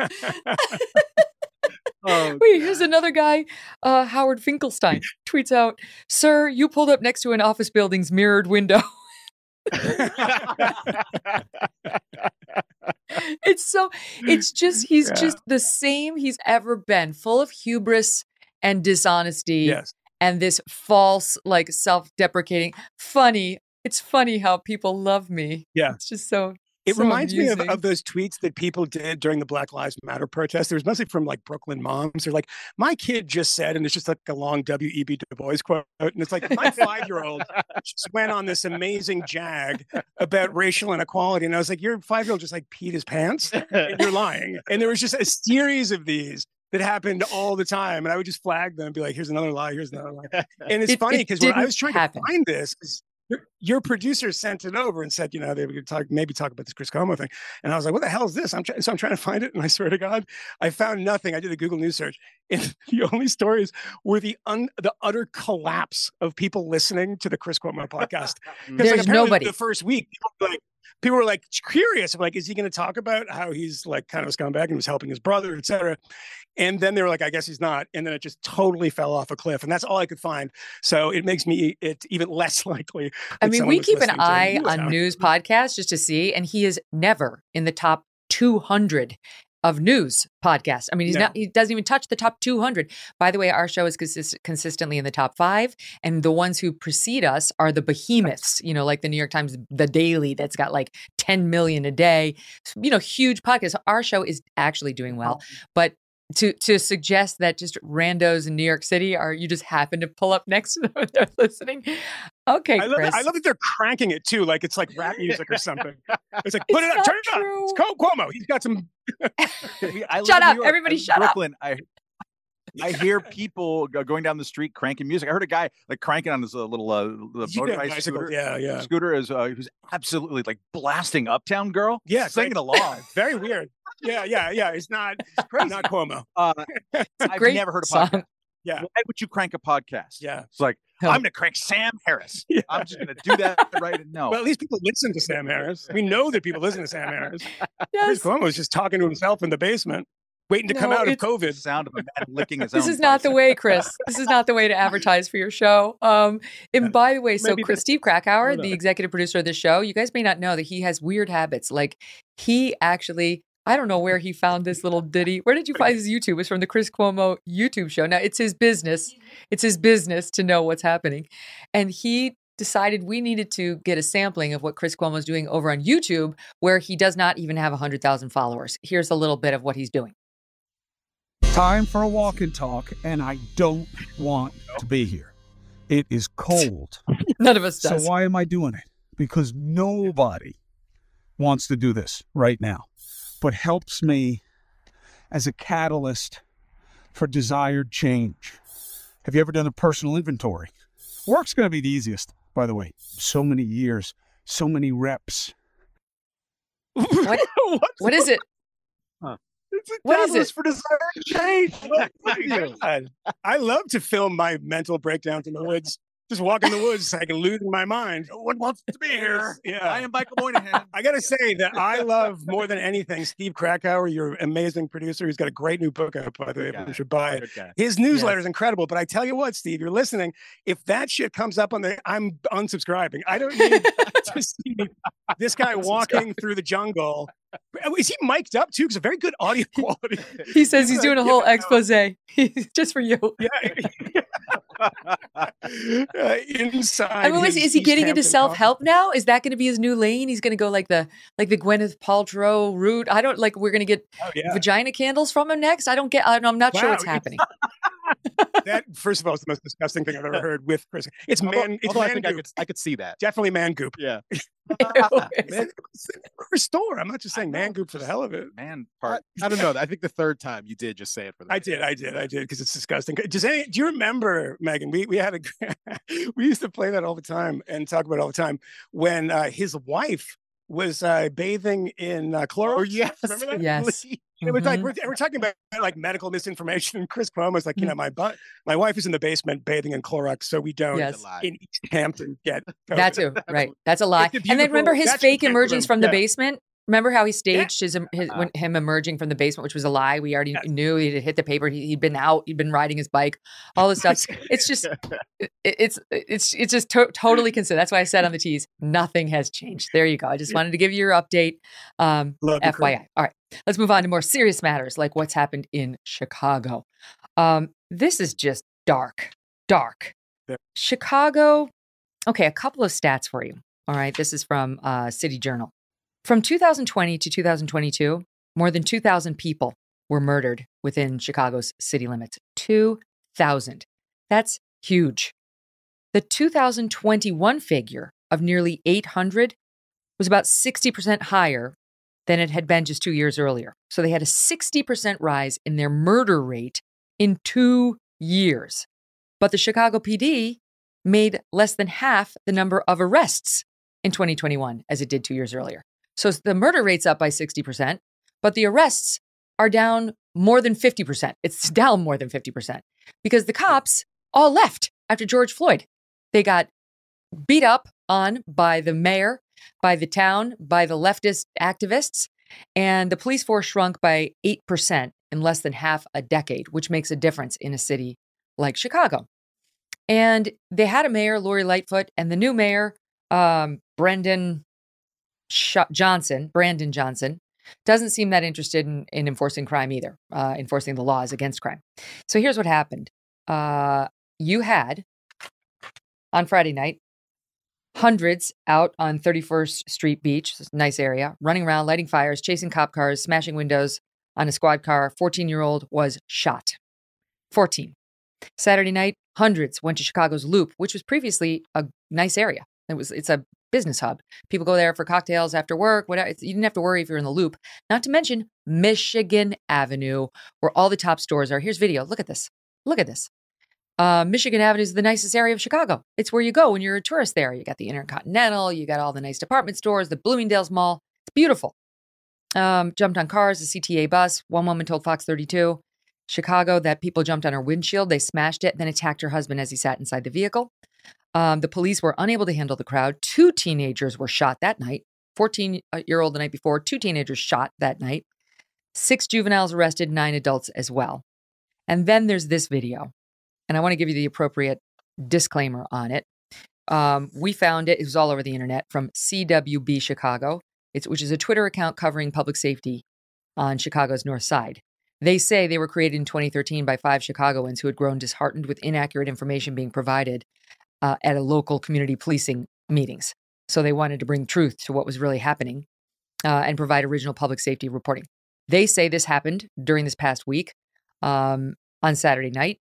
oh, Wait, here's another guy. Uh, Howard Finkelstein tweets out, "Sir, you pulled up next to an office building's mirrored window." it's so. It's just he's Yeah. just the same he's ever been, full of hubris and dishonesty, yes. and this false, like self-deprecating. Funny. It's funny how people love me. Yeah. it's just so. It so reminds me of, of those tweets that people did during the Black Lives Matter protest. There was mostly from like Brooklyn moms. They're like, my kid just said, and it's just like a long W.E.B. Du Bois quote. And it's like, my five year old just went on this amazing jag about racial inequality. And I was like, your five year old just like peed his pants you're lying. And there was just a series of these that happened all the time. And I would just flag them and be like, here's another lie, here's another lie. And it's It- funny it because when I was trying happen. to find this, your, your producer sent it over and said, you know, they would talk, maybe talk about this Chris Cuomo thing. And I was like, what the hell is this? I'm trying, so I'm trying to find it. And I swear to God, I found nothing. I did a Google News search. And the only stories were the un, the utter collapse of people listening to the Chris Cuomo podcast. 'Cause, There's apparently nobody. The first week, people were like, people were like curious, like, is he going to talk about how he's like kind of a scumbag and was helping his brother, et cetera? And then they were like, I guess he's not. And then it just totally fell off a cliff. And that's all I could find. So it makes me it even less likely. I mean, we keep an eye on now. news podcasts just to see, and he is never in the top 200 of news podcasts. I mean, he's No. not. He doesn't even touch the top 200. By the way, our show is consist- consistently in the top five, and the ones who precede us are the behemoths. You know, like the New York Times, The Daily, that's got like 10 million a day. You know, huge podcasts. Our show is actually doing well, but. To, to suggest that just randos in New York City are you just happen to pull up next to them and they're listening. Okay, I love, Chris. that, I love that they're cranking it too, like it's like rap music or something. It's like, put It's it up, turn not it up. It's Cuomo. Cuomo. He's got some. I Shut in up. York. Everybody I live in shut up. Brooklyn. I I hear people going down the street cranking music. I heard a guy like cranking on his uh, little uh, the You know, motorized scooter. Yeah, yeah, Scooter is uh, who's absolutely like blasting Uptown Girl. yeah. singing great. along. Very weird. Yeah, yeah, yeah. It's not it's not Cuomo. Uh, a I've great never heard a song. podcast. Yeah. Why would you crank a podcast? Yeah. It's like Oh. I'm gonna crank Sam Harris. Yeah. I'm just gonna do that right now. Well, at least people listen to Sam Harris. We know that people listen to Sam Harris. Chris Yes. Cuomo is just talking to himself in the basement, waiting to come out of it's- the COVID. sound of a man licking his This own. is not the way, Chris. This is not the way to advertise for your show. Um, and by the way, so Maybe Chris, this- Steve Krakauer, the executive producer of the show, you guys may not know that he has weird habits. Like he actually, I don't know where he found this little ditty. Where did you find his YouTube? It's from the Chris Cuomo YouTube show. Now it's his business. It's his business to know what's happening, and he decided we needed to get a sampling of what Chris Cuomo is doing over on YouTube, where he does not even have 100,000 followers. Here's a little bit of what he's doing. Time for a walk and talk, and I don't want to be here. It is cold. None of us does. so why am I doing it? Because nobody wants to do this right now, but helps me as a catalyst for desired change. Have you ever done a personal inventory? Work's going to be the easiest, by the way. So many years, so many reps. What- what is it? It's a What is catalyst it? for desired change. My God. I love to film my mental breakdowns in the woods. Just walk in the woods, I can lose my mind. No one wants to be here. Yeah. I am Michael Moynihan. I gotta say that I love more than anything Steve Krakauer, your amazing producer. He's got a great new book out, by the way. Good Everyone should buy it. His newsletter is incredible. But I tell you what, Steve, you're listening. If that shit comes up on the, I'm unsubscribing. I don't need to see this guy walking through the jungle. Oh, is he mic'd up too? Because a very good audio quality. He says he's Like, doing a whole no. expose just for you. Yeah. uh, inside. I mean, is, his is he getting into self help now? Is that going to be his new lane? He's going to go like the like the Gwyneth Paltrow route. I don't like. We're going to get Oh, yeah. vagina candles from him next. I don't get. I, I'm not sure what's happening. That first of all is the most disgusting thing I've ever heard with Chris. It's Although- man. It's although I man think I goop. could I could see that. Definitely man goop. Yeah. Man, restore. I'm not just saying man goop for the hell of it. Man, part. I don't know. I think the third time you did just say it for the I did, I did, I did, because it's disgusting. Does any? Do you remember, Megyn? We we had a we used to play that all the time and talk about it all the time when uh, his wife was uh, bathing in uh, Clorox. Oh yes. remember that? Yes. And we're, like, we're, we're talking about like medical misinformation. And Chris Cuomo's like, you Mm. know, my bu- my wife is in the basement bathing in Clorox, so we don't Yes. in East Hampton get COVID. That too, right? That's a lie. And then remember his fake emergence room. from the Yeah. basement. Remember how he staged his, his when, him emerging from the basement, which was a lie. We already Yes. knew he had hit the paper. He, he'd been out. He'd been riding his bike. All this stuff. It's just, it, it's it's it's just to- totally consistent. That's why I said on the tease, nothing has changed. There you go. I just wanted to give you your update. Um, Love you, FYI. All right, let's move on to more serious matters like what's happened in Chicago. Um, this is just dark, dark. Yeah. Chicago. Okay, a couple of stats for you. All right, this is from uh, City Journal. From 2020 to 2022, more than 2,000 people were murdered within Chicago's city limits. 2,000. That's huge. The 2021 figure of nearly 800 was about 60% higher than it had been just two years earlier. So they had a 60% rise in their murder rate in two years. But the Chicago PD made less than half the number of arrests in 2021 as it did two years earlier. So the murder rate's up by 60%, but the arrests are down more than 50%. It's down more than 50% because the cops all left after George Floyd. They got beat up on by the mayor, by the town, by the leftist activists, and the police force shrunk by 8% in less than half a decade, which makes a difference in a city like Chicago. And they had a mayor, Lori Lightfoot, and the new mayor, um, Brendan Johnson, Brandon Johnson, doesn't seem that interested in, in enforcing crime either, uh, enforcing the laws against crime. So here's what happened. Uh, you had on Friday night hundreds out on 31st Street Beach, nice area, running around, lighting fires, chasing cop cars, smashing windows on a squad car. 14 year old was shot. 14. Saturday night, hundreds went to Chicago's Loop, which was previously a nice area. It was it's a business hub. People go there for cocktails after work. Whatever. You didn't have to worry if you're in the Loop. Not to mention Michigan Avenue, where all the top stores are. Here's video. Look at this. Look at this. Uh, Michigan Avenue is the nicest area of Chicago. It's where you go when you're a tourist there. You got the Intercontinental, you got all the nice department stores, the Bloomingdale's Mall. It's beautiful. Um, jumped on cars, a CTA bus. One woman told Fox 32 Chicago that people jumped on her windshield. They smashed it, then attacked her husband as he sat inside the vehicle. Um, the police were unable to handle the crowd. Two teenagers were shot that night. 14 year old the night before, two teenagers shot that night. Six juveniles arrested, nine adults as well. And then there's this video. And I want to give you the appropriate disclaimer on it. Um, we found it, it was all over the internet from CWB Chicago, it's, which is a Twitter account covering public safety on Chicago's north side. They say they were created in 2013 by five Chicagoans who had grown disheartened with inaccurate information being provided uh, at a local community policing meetings. So they wanted to bring truth to what was really happening uh, and provide original public safety reporting. They say this happened during this past week um, on Saturday night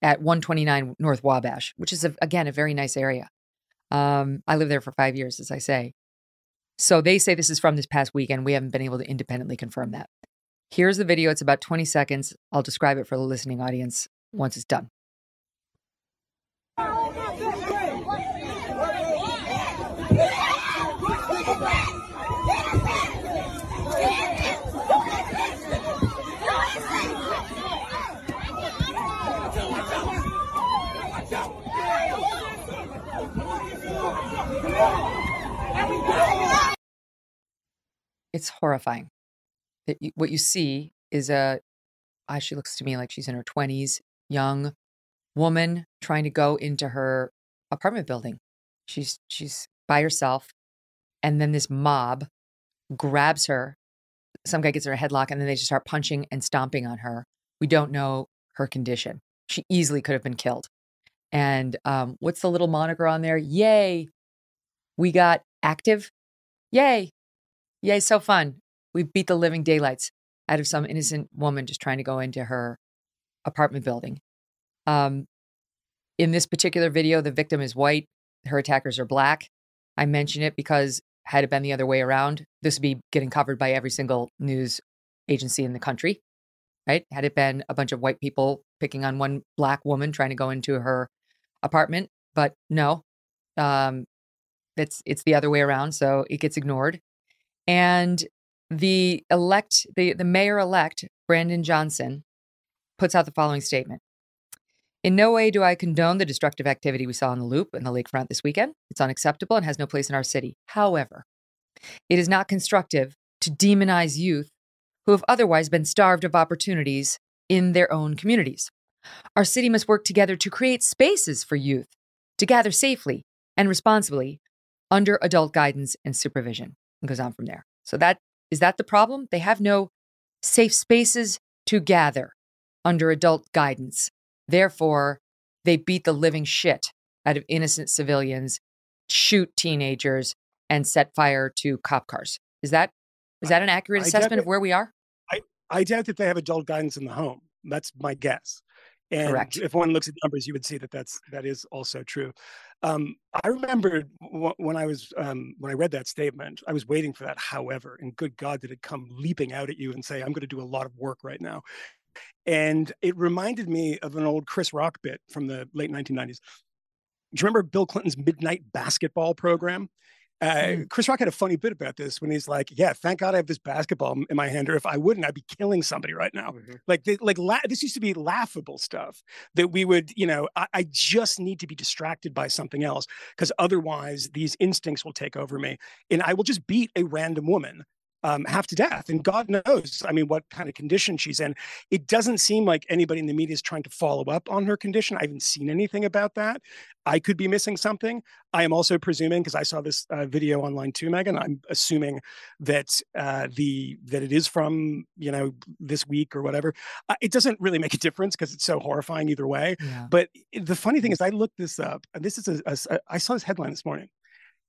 at 129 North Wabash, which is, a, again, a very nice area. Um, I lived there for five years, as I say. So they say this is from this past weekend. We haven't been able to independently confirm that. Here's the video. It's about 20 seconds. I'll describe it for the listening audience once it's done. It's horrifying. That you, what you see is a, ah, she looks to me like she's in her 20s, young woman trying to go into her apartment building. She's she's by herself, and then this mob grabs her. Some guy gets her a headlock, and then they just start punching and stomping on her. We don't know her condition. She easily could have been killed. And um, what's the little moniker on there? Yay, we got active. Yay, yay, so fun. We beat the living daylights out of some innocent woman just trying to go into her apartment building. Um, in this particular video, the victim is white, her attackers are black. I mention it because had it been the other way around, this would be getting covered by every single news agency in the country, right? Had it been a bunch of white people picking on one black woman trying to go into her apartment, but no, um, it's it's the other way around, so it gets ignored. And the elect, the the mayor elect, Brandon Johnson, puts out the following statement. In no way do I condone the destructive activity we saw in the Loop and the lakefront this weekend. It's unacceptable and has no place in our city. However, it is not constructive to demonize youth who have otherwise been starved of opportunities in their own communities. Our city must work together to create spaces for youth to gather safely and responsibly under adult guidance and supervision. And goes on from there. So that is that the problem? They have no safe spaces to gather under adult guidance. Therefore, they beat the living shit out of innocent civilians, shoot teenagers, and set fire to cop cars. Is that is that an accurate I assessment doubt of where we are? I, I doubt that they have adult guidance in the home. That's my guess. And Correct. if one looks at numbers, you would see that that's that is also true. Um, I remembered when I was um, when I read that statement, I was waiting for that. However, and good God, did it come leaping out at you and say, "I'm going to do a lot of work right now." And it reminded me of an old Chris Rock bit from the late 1990s. Do you remember Bill Clinton's midnight basketball program? Uh, Mm. Chris Rock had a funny bit about this when he's like, "Yeah, thank God I have this basketball in my hand, or if I wouldn't, I'd be killing somebody right now." Like, they, like la- this used to be laughable stuff that we would, you know, I, I just need to be distracted by something else because otherwise these instincts will take over me, and I will just beat a random woman um, half to death. And God knows, I mean, what kind of condition she's in. It doesn't seem like anybody in the media is trying to follow up on her condition. I haven't seen anything about that. I could be missing something. I am also presuming because I saw this uh, video online too, Megyn. I'm assuming that uh, the that it is from you know this week or whatever. Uh, it doesn't really make a difference because it's so horrifying either way. Yeah. But the funny thing is, I looked this up, and this is a, a I saw this headline this morning.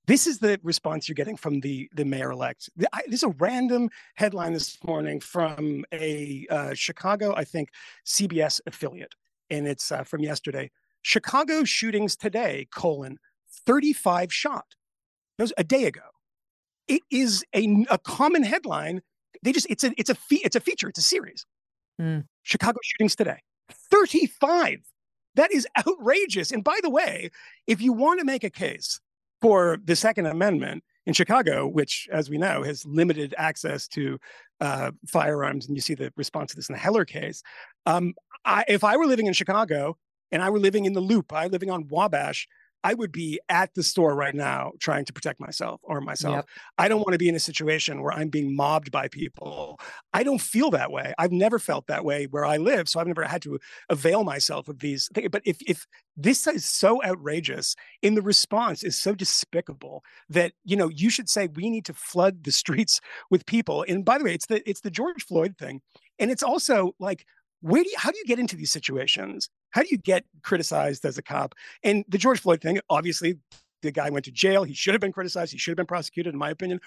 This is the response you're getting from the the mayor elect. Th- I- This is a random headline this morning from a uh, Chicago, I think, CBS affiliate, and it's uh, from yesterday. Chicago shootings today: colon 35 shot. That was a day ago. It is a, a common headline. They just it's a it's a fe- it's a feature. It's a series. Mm. Chicago shootings today. 35. That is outrageous. And by the way, if you want to make a case for the Second Amendment in Chicago, which, as we know, has limited access to uh, firearms, and you see the response to this in the Heller case. Um, I, if I were living in Chicago and I were living in the Loop, I living on Wabash, I would be at the store right now trying to protect myself or myself. Yep. I don't want to be in a situation where I'm being mobbed by people. I don't feel that way. I've never felt that way where I live, so I've never had to avail myself of these things. But if if this is so outrageous and the response is so despicable that you know you should say we need to flood the streets with people. And by the way, it's the it's the George Floyd thing, and it's also like where do you how do you get into these situations? How do you get criticized as a cop? And the George Floyd thing, obviously, the guy went to jail. He should have been criticized. He should have been prosecuted, in my opinion.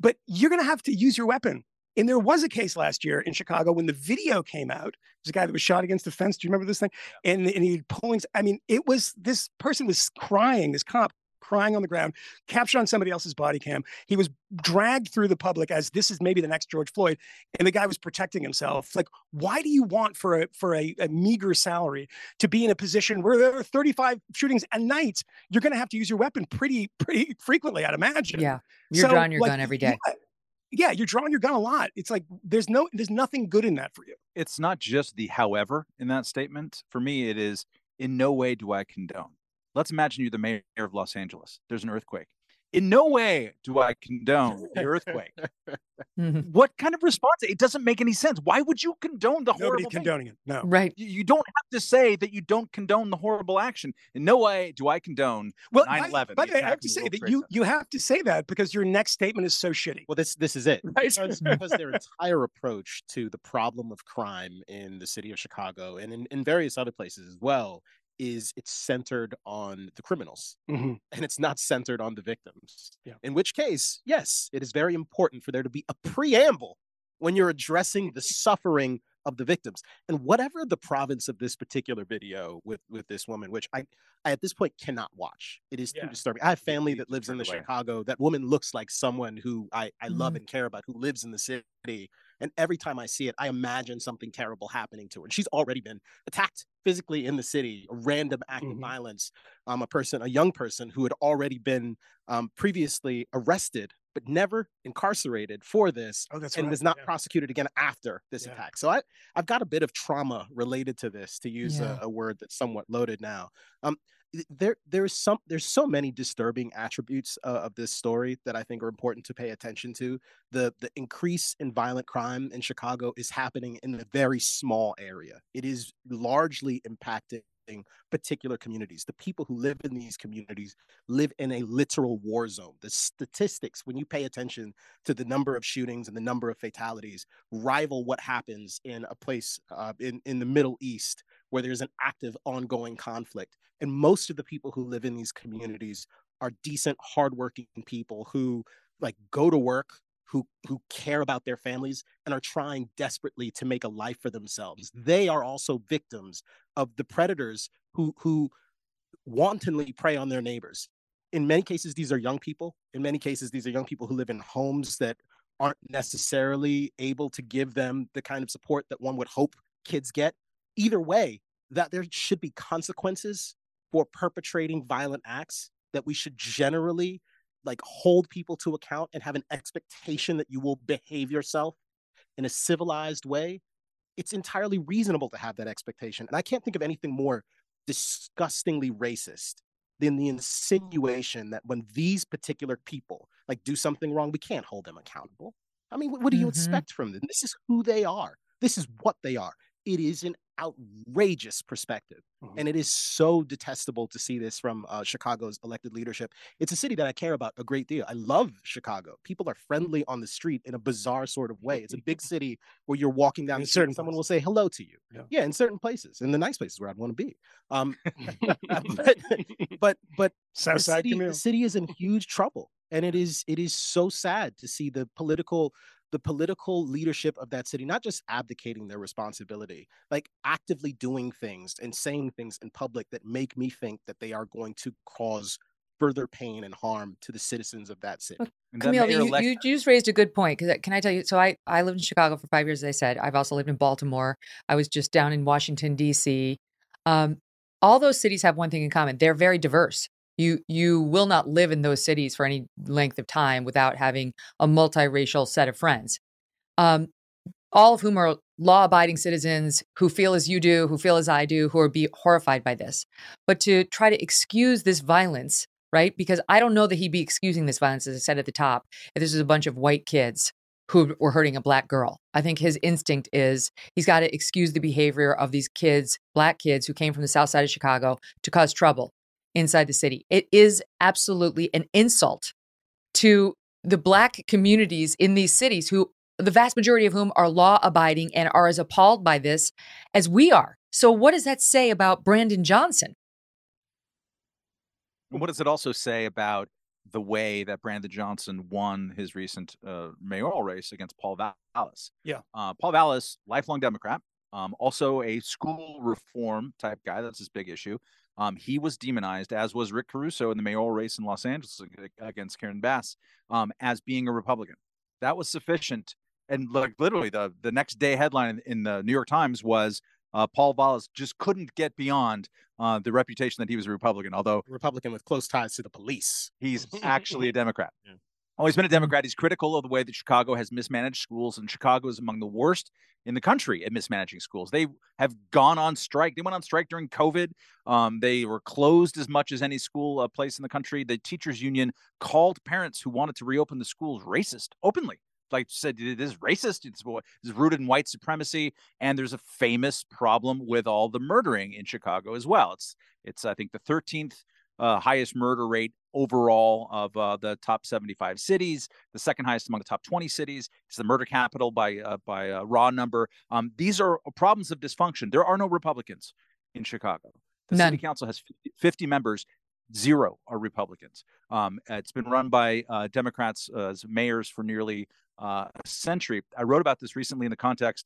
But you're going to have to use your weapon. And there was a case last year in Chicago when the video came out. There's a guy that was shot against the fence. Do you remember this thing? And, and he pulling. I mean, it was this person was crying, this cop crying on the ground, captured on somebody else's body cam. He was dragged through the public as this is maybe the next George Floyd, and the guy was protecting himself. Like, why do you want for a for a, a meager salary to be in a position where there are 35 shootings a night? You're going to have to use your weapon pretty pretty frequently, I'd imagine. Yeah. You're So, drawing your like, gun every day. Yeah, yeah, you're drawing your gun a lot. It's like there's no there's nothing good in that for you. It's not just the however in that statement. For me, it is in no way do I condone. Let's imagine you're the mayor of Los Angeles. There's an earthquake. In no way do I condone the earthquake. Mhm. what kind of response? It doesn't make any sense. Why would you condone the Nobody horrible thing? condoning it. No. Right. You, you don't have to say that you don't condone the horrible action. In no way do I condone Well, 9/11. by, by the way, I have to say that you you have to say that because your next statement is so shitty. Well, this this is it. Right? Because, because their entire approach to the problem of crime in the city of Chicago and in, in various other places as well is it's centered on the criminals hmm and it's not centered on the victims. Yeah. In which case, yes, it is very important for there to be a preamble when you're addressing the suffering of the victims. And whatever the province of this particular video with with this woman, which I, I at this point cannot watch. It is Yeah. too disturbing. I have family that lives in the. Chicago. That woman looks like someone who I, I love Mhm. and care about, who lives in the city. And every time I see it, I imagine something terrible happening to her. And she's already been attacked physically in the city, a random act of Mhm. violence. Um, a person, a young person who had already been um, previously arrested but never incarcerated for this Oh, and right. was not yeah. prosecuted again after this Yeah. attack. So I, I've got a bit of trauma related to this, to use Yeah. a, a word that's somewhat loaded now. Um, there, there's some, there's so many disturbing attributes uh, of this story that I think are important to pay attention to. The, the increase in violent crime in Chicago is happening in a very small area. It is largely impacting particular communities. The people who live in these communities live in a literal war zone. The statistics, when you pay attention to the number of shootings and the number of fatalities, rival what happens in a place uh, in, in the Middle East where there's an active, ongoing conflict. And most of the people who live in these communities are decent, hardworking people who like go to work, who who care about their families and are trying desperately to make a life for themselves. They are also victims of the predators who who wantonly prey on their neighbors. In many cases, these are young people. In many cases, these are young people who live in homes that aren't necessarily able to give them the kind of support that one would hope kids get. Either way, that there should be consequences for perpetrating violent acts, that we should generally like hold people to account and have an expectation that you will behave yourself in a civilized way. It's entirely reasonable to have that expectation. And I can't think of anything more disgustingly racist than the insinuation that when these particular people like do something wrong, we can't hold them accountable. I mean, what, what do you Mhm. expect from them? This is who they are. This is what they are. It is an outrageous perspective. Mhm. And it is so detestable to see this from uh, Chicago's elected leadership. It's a city that I care about a great deal. I love Chicago. People are friendly on the street in a bizarre sort of way. It's a big city where you're walking down In the street, and someone places. will say hello to you. Yeah. in certain places, in the nice places where I'd want to be. Um, but, but but the Southside city, the city is in huge trouble and it is it is so sad to see the political the political leadership of that city not just abdicating their responsibility like actively doing things and saying things in public that make me think that they are going to cause further pain and harm to the citizens of that city And Kmele, you, elect- you, you just raised a good point. Because can I tell you? So I, I lived in Chicago for five years, as I said. I've also lived in Baltimore. I was just down in Washington D.C. Um, all those cities have one thing in common: they're very diverse. You you will not live in those cities for any length of time without having a multiracial set of friends. Um, all of whom are law-abiding citizens who feel as you do, who feel as I do, who are be horrified by this. But to try to excuse this violence right? Because I don't know that he'd be excusing this violence, as I said at the top, if this is a bunch of white kids who were hurting a black girl. I think his instinct is he's got to excuse the behavior of these kids, black kids who came from the south side of Chicago to cause trouble inside the city. It is absolutely an insult to the black communities in these cities who the vast majority of whom are law abiding and are as appalled by this as we are. So what does that say about Brandon Johnson? And what does it also say about the way that Brandon Johnson won his recent uh, mayoral race against Paul Vallas? Yeah. Uh, Paul Vallas, lifelong Democrat, um, also a school reform type guy. That's his big issue. Um, he was demonized, as was Rick Caruso in the mayoral race in Los Angeles against Karen Bass, um, as being a Republican. That was sufficient. And like literally, the the next day headline in, in the New York Times was uh, Paul Vallas just couldn't get beyond uh, the reputation that he was a Republican, although Republican with close ties to the police. he's actually a Democrat. Yeah. He's been a Democrat. He's critical of the way that Chicago has mismanaged schools, and Chicago is among the worst in the country at mismanaging schools. They have gone on strike. They went on strike during COVID. Um, they were closed as much as any school uh, place in the country. The teachers union called parents who wanted to reopen the schools racist openly. Like said, this is racist. It's, it's rooted in white supremacy, and there's a famous problem with all the murdering in Chicago as well. It's it's I think the 13th uh, highest murder rate overall of uh, the top 75 cities, the second highest among the top 20 cities. It's the murder capital by uh, by raw number. Um, these are problems of dysfunction. There are no Republicans in Chicago. The None. city council has 50, 50 members. Zero are Republicans. Um, it's been run by uh, Democrats as mayors for nearly uh, a century. I wrote about this recently in the context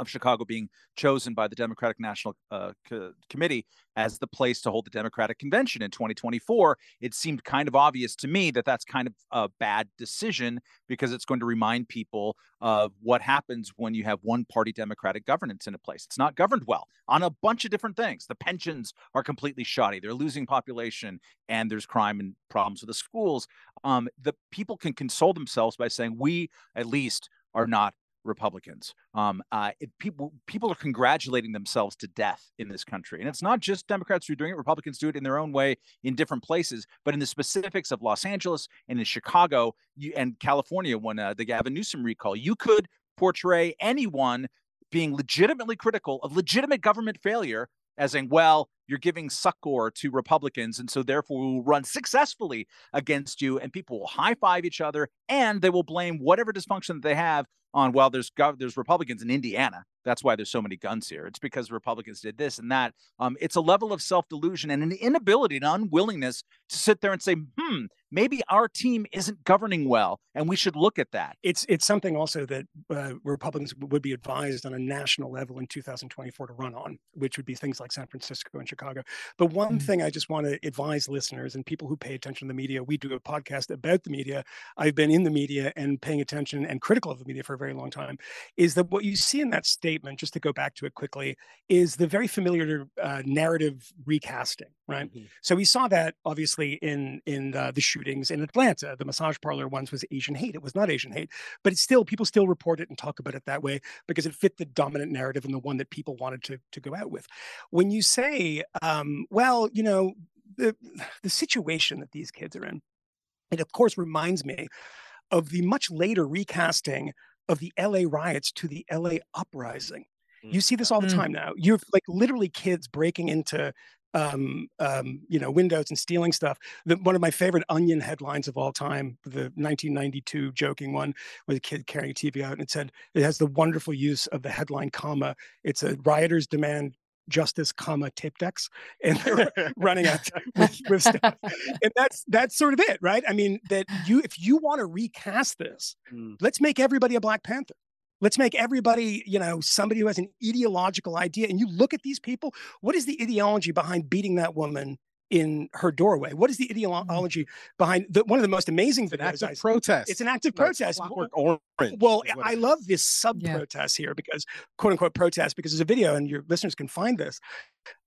of Chicago being chosen by the Democratic National uh, Co- Committee as the place to hold the Democratic Convention in 2024, it seemed kind of obvious to me that that's kind of a bad decision because it's going to remind people of what happens when you have one party Democratic governance in a place. It's not governed well on a bunch of different things. The pensions are completely shoddy, they're losing population, and there's crime and problems with the schools. Um, the people can console themselves by saying, we at least are not Republicans. Um, uh, it, people people are congratulating themselves to death in this country, and it's not just Democrats who are doing it. Republicans do it in their own way in different places, but in the specifics of Los Angeles and in Chicago you, and California, when uh, the Gavin Newsom recall, you could portray anyone being legitimately critical of legitimate government failure as saying, well, you're giving succor to Republicans, and so therefore we will run successfully against you, and people will high five each other, and they will blame whatever dysfunction that they have on. Well, there's there's Republicans in Indiana. That's why there's so many guns here. It's because Republicans did this and that. Um, it's a level of self delusion and an inability, an unwillingness to sit there and say, hmm, maybe our team isn't governing well, and we should look at that. It's it's something also that uh, Republicans would be advised on a national level in 2024 to run on, which would be things like San Francisco and Chicago. But one Mm-hmm. thing I just want to advise listeners and people who pay attention to the media, we do a podcast about the media. I've been in the media and paying attention and critical of the media for a very long time. Is that what you see in that statement? Just to go back to it quickly, is the very familiar uh, narrative recasting, right? Mhm. So we saw that obviously in in uh, the shootings in Atlanta. The massage parlor ones was Asian hate. It was not Asian hate, but it's still people still report it and talk about it that way because it fit the dominant narrative and the one that people wanted to to go out with. When you say, um, well, you know, the the situation that these kids are in, it of course reminds me of the much later recasting of the LA riots to the LA uprising. Mm. You see this all the Mm. time now. You have like literally kids breaking into um, um, you know, windows and stealing stuff. The, one of my favorite Onion headlines of all time, the 1992 joking one, with a kid carrying a TV out, and it said it has the wonderful use of the headline comma. It's a rioters demand justice, comma tape decks, and they're running out with, with stuff. And that's that's sort of it, right? I mean, that you if you want to recast this, Mm. let's make everybody a Black Panther. Let's make everybody, you know, somebody who has an ideological idea. And you look at these people, what is the ideology behind beating that woman in her doorway? What is the ideology behind the, one of the most amazing It's an videos act of protest. It's an active Like protest. Orange. Well, I love this sub Yeah. protest here because quote unquote protest because there's a video and your listeners can find this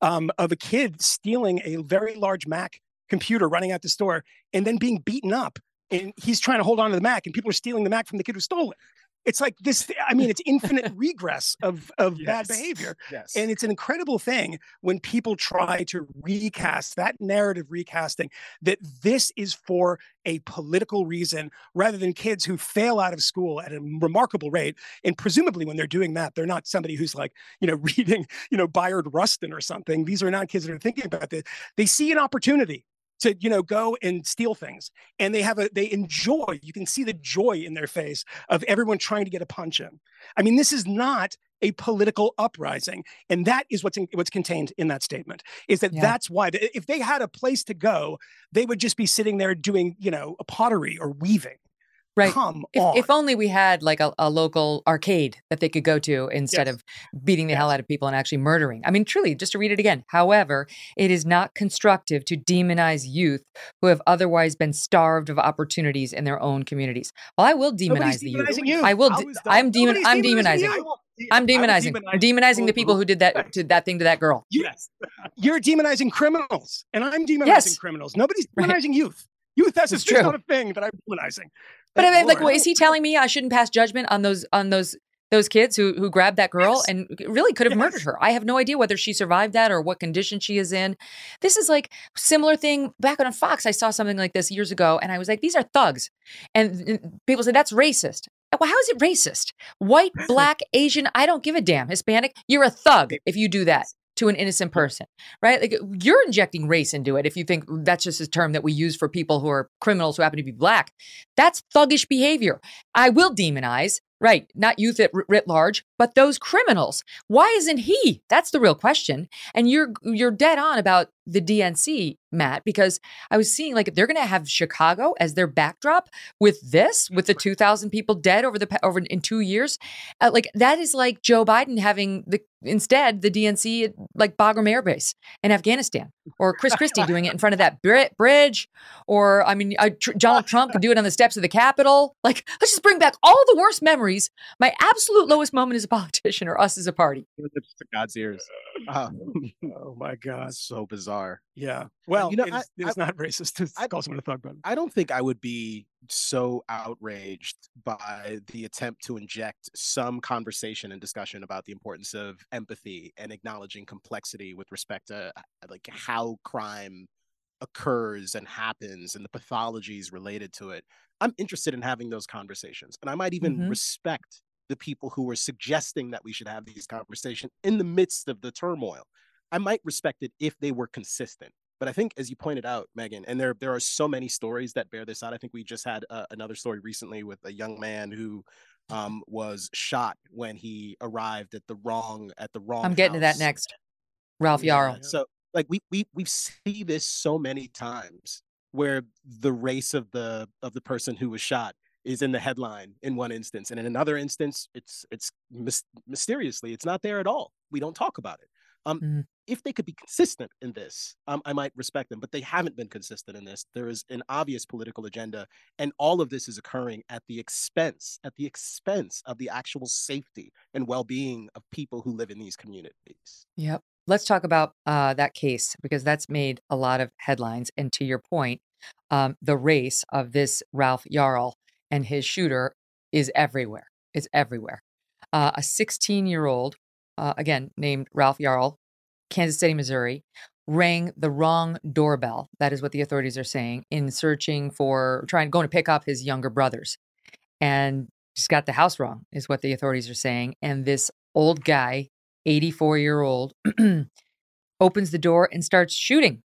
um, of a kid stealing a very large Mac computer running out the store and then being beaten up. And he's trying to hold on to the Mac and people are stealing the Mac from the kid who stole it. It's like this. I mean, it's infinite regress of of bad behavior. Yes. And it's an incredible thing when people try to recast that narrative recasting that this is for a political reason rather than kids who fail out of school at a remarkable rate. And presumably, when they're doing that, they're not somebody who's like, you know, reading, you know, Bayard Rustin or something. These are not kids that are thinking about this. They see an opportunity to you know go and steal things. And they have a they enjoy you can see the joy in their face of everyone trying to get a punch in. I mean this is not a political uprising. And that is what's in, what's contained in that statement is that Yeah. that's why if they had a place to go they would just be sitting there doing you know a pottery or weaving Right. come If, on if only we had like a, a local arcade that they could go to instead Yes. of beating the hell out of people and actually murdering. I mean, truly, just to read it again. However, it is not constructive to demonize youth who have otherwise been starved of opportunities in their own communities. Well, I will demonize the youth. demonizing you I will. De- I'm demon. I'm demonizing demonizing. you. I will- I'm demonizing. I'm demonizing the people who did that to that thing to that girl. Yes. you're demonizing criminals and i'm demonizing Yes. criminals nobody's Right. demonizing youth youth that's It's just not a thing that i'm demonizing But I mean, like, what, is he telling me I shouldn't pass judgment on those on those those kids who who grabbed that girl Yes. and really could have murdered her? I have no idea whether she survived that or what condition she is in. This is like similar thing back on Fox. I saw something like this years ago, and I was like, these are thugs, and, and people said that's racist. Uh, well, how is it racist? White, black, Asian, I don't give a damn. Hispanic, you're a thug if you do that to an innocent person, right? Like you're injecting race into it if you think that's just a term that we use for people who are criminals who happen to be black. That's thuggish behavior. I will demonize, right? Not youth at writ large, but those criminals. Why isn't he? That's the real question. And you're you're dead on about the DNC, Matt, because I was seeing like they're going to have Chicago as their backdrop with this, with the 2,000 people dead over the over in two years. Uh, like that is like Joe Biden having the instead the DNC at like Bagram Air Base in Afghanistan, or Chris Christie doing it in front of that bridge, or I mean, uh, tr- Donald Trump could do it on the steps of the Capitol. Like, let's just bring back all the worst memories. My absolute lowest moment as a politician, or us as a party. to God's ears. Uh, oh my God, so bizarre. Yeah. Well, you know, it's, I- it's I- not racist. It's I- calls someone a thug, but I don't think I would be so outraged by the attempt to inject some conversation and discussion about the importance of empathy and acknowledging complexity with respect to uh, like how crime occurs and happens and the pathologies related to it. I'm interested in having those conversations and I might even Mhm. respect the people who were suggesting that we should have these conversations in the midst of the turmoil. I might respect it if they were consistent. But I think, as you pointed out, Megyn, and there there are so many stories that bear this out. I think we just had uh, another story recently with a young man who um, was shot when he arrived at the wrong at the wrong. I'm getting to that next. Ralph Yeah, Yarl. So like we we we see this so many times where the race of the of the person who was shot is in the headline in one instance and in another instance it's it's mys- mysteriously it's not there at all we don't talk about it um Mhm. if they could be consistent in this um, i might respect them but they haven't been consistent in this there is an obvious political agenda and all of this is occurring at the expense at the expense of the actual safety and well-being of people who live in these communities Yep. Let's talk about uh, that case because that's made a lot of headlines. And to your point, um, the race of this Ralph Yarl and his shooter is everywhere. It's everywhere. Uh, a 16 year old, uh, again, named Ralph Yarl, Kansas City, Missouri, rang the wrong doorbell. That is what the authorities are saying in searching for trying going to pick up his younger brothers. And just got the house wrong, is what the authorities are saying. And this old guy 84 year old, opens the door and starts shooting.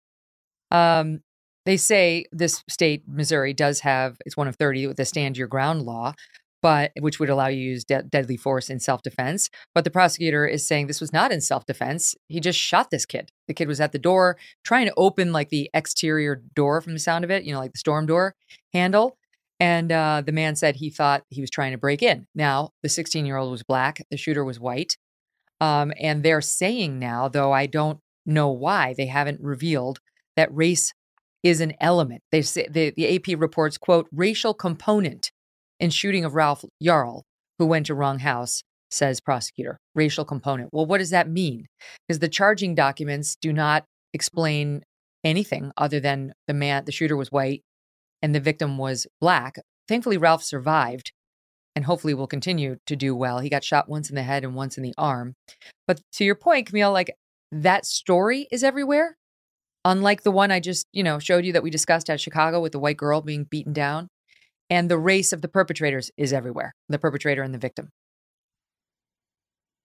Um, they say this state, Missouri, does have, it's one of 30 with the stand your ground law, but which would allow you to use de- deadly force in self defense. But the prosecutor is saying this was not in self defense. He just shot this kid. The kid was at the door trying to open like the exterior door from the sound of it, you know, like the storm door handle. And uh, the man said he thought he was trying to break in. Now, the 16 year old was black, the shooter was white. Um, and they're saying now, though I don't know why, they haven't revealed that race is an element. They say the, the AP reports, quote, racial component in shooting of Ralph Yarl, who went to wrong house, says prosecutor. Racial component. Well, what does that mean? Because the charging documents do not explain anything other than the man, the shooter was white and the victim was black. Thankfully, Ralph survived and hopefully will continue to do well. He got shot once in the head and once in the arm. But to your point, Kmele, like that story is everywhere. Unlike the one I just, you know, showed you that we discussed at Chicago with the white girl being beaten down. And the race of the perpetrators is everywhere. The perpetrator and the victim.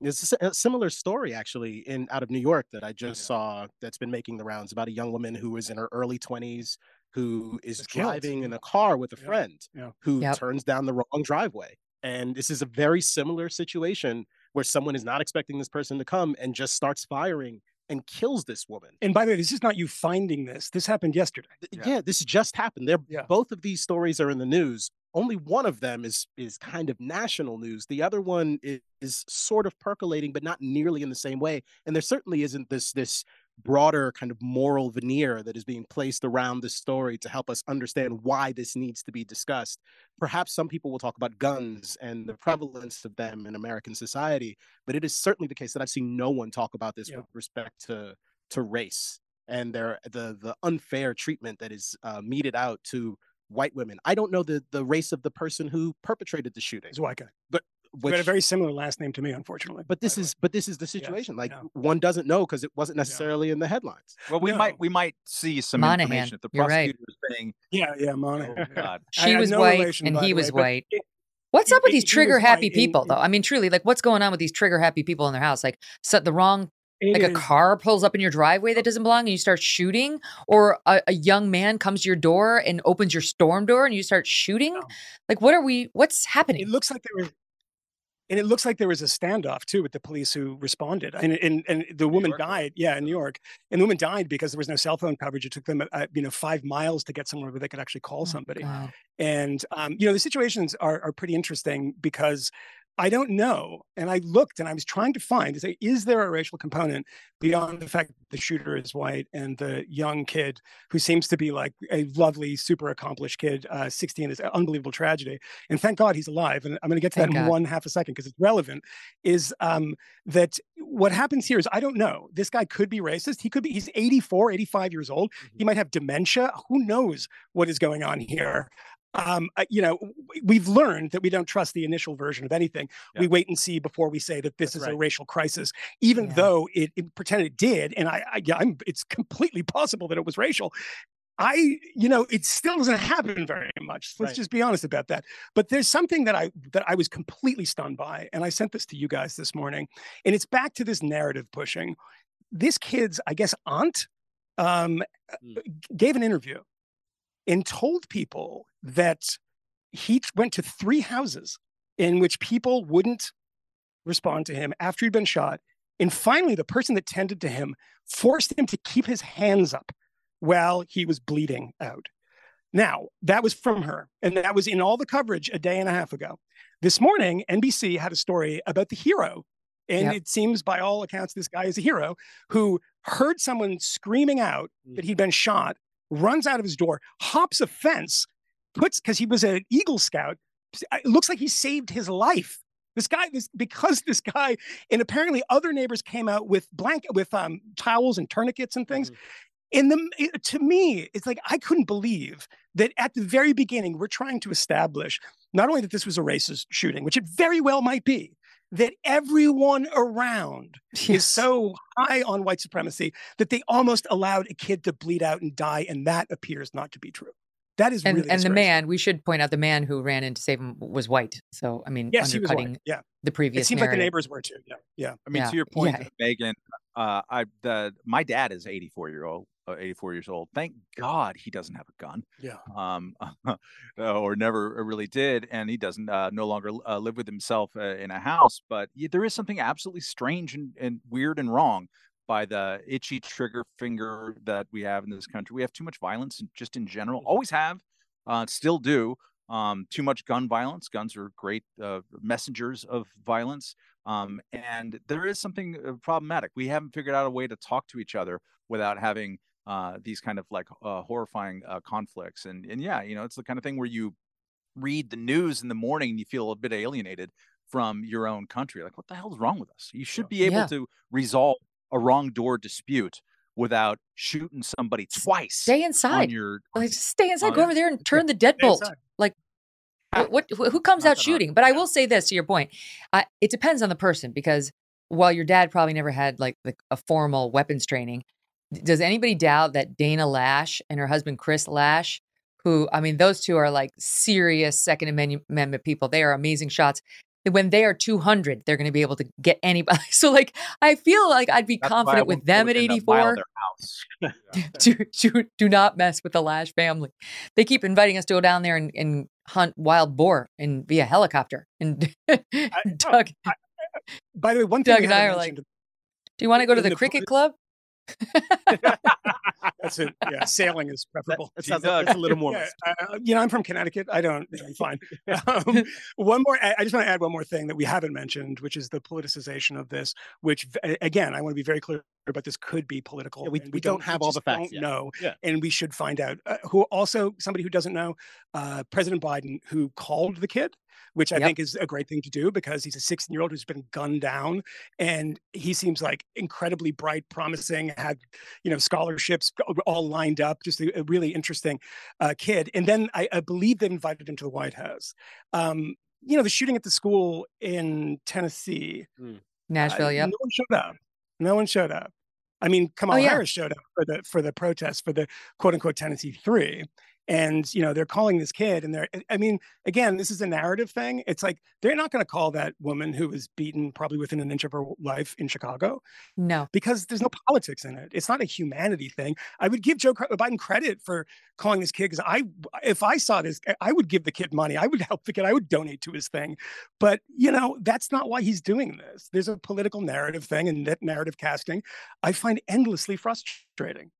It's a similar story actually in out of New York that I just mm-hmm. saw that's been making the rounds about a young woman who is in her early 20s who is Was killed. driving in a car with a Yeah. friend Yeah. who Yep. turns down the wrong driveway. And this is a very similar situation where someone is not expecting this person to come and just starts firing and kills this woman. And by the way, this is not you finding this. This happened yesterday. Yeah. Yeah, this just happened. They're Yeah. both of these stories are in the news. Only one of them is is kind of national news. The other one is, is sort of percolating, but not nearly in the same way. And there certainly isn't this this broader kind of moral veneer that is being placed around the story to help us understand why this needs to be discussed. Perhaps some people will talk about guns and the prevalence of them in American society, but it is certainly the case that I've seen no one talk about this Yeah. with respect to to race and their the the unfair treatment that is uh, meted out to white women. I don't know the the race of the person who perpetrated the shooting. It's a white guy. He Which, had a very similar last name to me, unfortunately. but this the way. is but this is the situation. like yeah. one doesn't know because it wasn't necessarily in the headlines. Well, we No. might we might see some Monahan, information if the you're right. prosecutor saying, yeah, yeah, oh, Monahan. "Oh. God, She was no white relation, and he was way, white. it- What's he- up with he- these trigger happy people, though? I mean, truly, like, what's going on with these trigger happy people in their house? Like, set the wrong it like a car pulls up in your driveway that oh. doesn't belong and you start shooting or a, a young man comes to your door and opens your storm door and you start shooting like what are we what's happening It looks like they were. And it looks like there was a standoff too with the police who responded and and, and the woman York, died yeah in new york and the woman died because there was no cell phone coverage. It took them uh, you know five miles to get somewhere where they could actually call Oh, somebody. and um, you know the situations are, are pretty interesting because i don't know and i looked and i was trying to find to say is there a racial component beyond the fact that the shooter is white and the young kid who seems to be like a lovely super accomplished kid uh, 16 is an unbelievable tragedy and thank god he's alive and i'm going to get to Thank that in God. one half a second because it's relevant is um, that what happens here is i don't know this guy could be racist he could be he's 84 85 years old he might have dementia who knows what is going on here um, uh, you know, we've learned that we don't trust the initial version of anything. We wait and see before we say that this That's is a racial crisis, even Yeah. though it, it pretended it did. And I, I, yeah, I'm, it's completely possible that it was racial. I, you know, it still doesn't happen very much. Let's Right. just be honest about that. But there's something that I that I was completely stunned by, and I sent this to you guys this morning, and it's back to this narrative pushing. This kid's, I guess, aunt um, Mm. gave an interview and told people that he went to three houses in which people wouldn't respond to him after he'd been shot. And finally, the person that tended to him forced him to keep his hands up while he was bleeding out. Now, that was from her, and that was in all the coverage a day and a half ago. This morning, NBC had a story about the hero. And Yep. it seems, by all accounts, this guy is a hero who heard someone screaming out hmm. that he'd been shot, runs out of his door, hops a fence, puts because he was an Eagle Scout. It looks like he saved his life. This guy, this because this guy, and apparently other neighbors came out with blanket with um, towels and tourniquets and things. In the it- to me, it's like I couldn't believe that at the very beginning we're trying to establish not only that this was a racist shooting, which it very well might be, that everyone around Yes. is so high on white supremacy that they almost allowed a kid to bleed out and die, and that appears not to be true. That is and really and the man, we should point out the man who ran in to save him was white. So I mean, Yes, he was undercutting white. Yeah, the previous. it previous. seems like the neighbors were too. Yeah, yeah. I mean, Yeah. to your point, Yeah. Megyn, uh, I the my dad is 84 year old, 84 years old. Thank God he doesn't have a gun, Yeah. um, or never really did, and he doesn't uh, no longer uh, live with himself uh, in a house. But yeah, there is something absolutely strange and, and weird and wrong by the itchy trigger finger that we have in this country. We have too much violence, just in general, always have, uh, still do. Um, too much gun violence. Guns are great uh, messengers of violence. Um, and there is something uh, problematic. We haven't figured out a way to talk to each other without having uh, these kind of like uh, horrifying uh, conflicts. And and yeah, you know, it's the kind of thing where you read the news in the morning and you feel a bit alienated from your own country. Like, what the hell is wrong with us? You should be able Yeah. to resolve a wrong door dispute without shooting somebody twice Stay inside. your. Like, just stay inside. Go over there and turn the deadbolt. Like, what, what? Who comes Not out that hard. shooting? But I will say this to your point. Uh, it depends on the person because while your dad probably never had like the, a formal weapons training, d- does anybody doubt that Dana Loesch and her husband Chris Loesch, who I mean, those two are like serious Second Amendment people. They are amazing shots. When they are 200, they're going to be able to get anybody. So, like, I feel like I'd be That's confident with them at within a mile of 84 do, do, do not mess with the Loesch family. They keep inviting us to go down there and, and hunt wild boar and via helicopter. And Doug, By the way, one thing Doug and I are like, do you want to go to the the cricket club? that's it. Yeah, sailing is preferable. that sounds that's a little more. Yeah, uh, you know, I'm from Connecticut. I don't. I'm fine. Um, one more. I just want to add one more thing that we haven't mentioned, which is the politicization of this. Which, again, I want to be very clear about. This could be political. Yeah, we- and we don't have all the facts don't yet. know, Yeah. and we should find out. Uh, who also somebody who doesn't know, uh, President Biden, who called the kid, which I Yep. think is a great thing to do because he's a 16 year old who's been gunned down, and he seems like incredibly bright, promising, had you know scholarships all lined up, just a, a really interesting uh, kid. And then I, I believe they invited him to the White House. Um, you know, the shooting at the school in Tennessee. Nashville, uh, yep. No one showed up. No one showed up. I mean, Kamala Oh, yeah. Harris showed up for the for the protest for the quote unquote Tennessee Three, and you know they're calling this kid and they're eh, i mean again this is a narrative thing. It's like they're not going to call that woman who was beaten probably within an inch of her life in chicago no. because there's no politics in it. It's not a humanity thing. I would give joe biden credit for calling this kid because i if i saw this eh, i would give the kid money. I would help the kid. I would donate to his thing. But you know that's not why he's doing this. There's a political narrative thing and that narrative casting. I find endlessly frustrating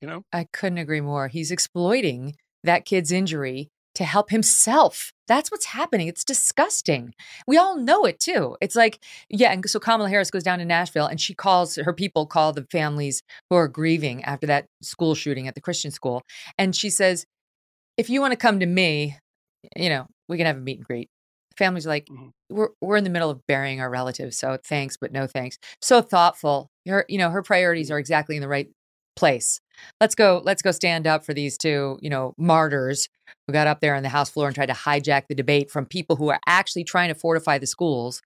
you know? I couldn't agree more. He's exploiting that kid's injury to help himself. That's what's happening. It's disgusting. We all know it too. It's like, yeah. And so Kamala Harris goes down to Nashville and she calls her people, call the families who are grieving after that school shooting at the Christian school. And she says, if you want to come to me, you know, we can have a meet and greet. Families are like, mm-hmm. we're, we're in the middle of burying our relatives. So thanks, but no thanks. So thoughtful. Her, you know, her priorities are exactly in the right place. Let's go, let's go stand up for these two, you know, martyrs who got up there on the House floor and tried to hijack the debate from people who are actually trying to fortify the schools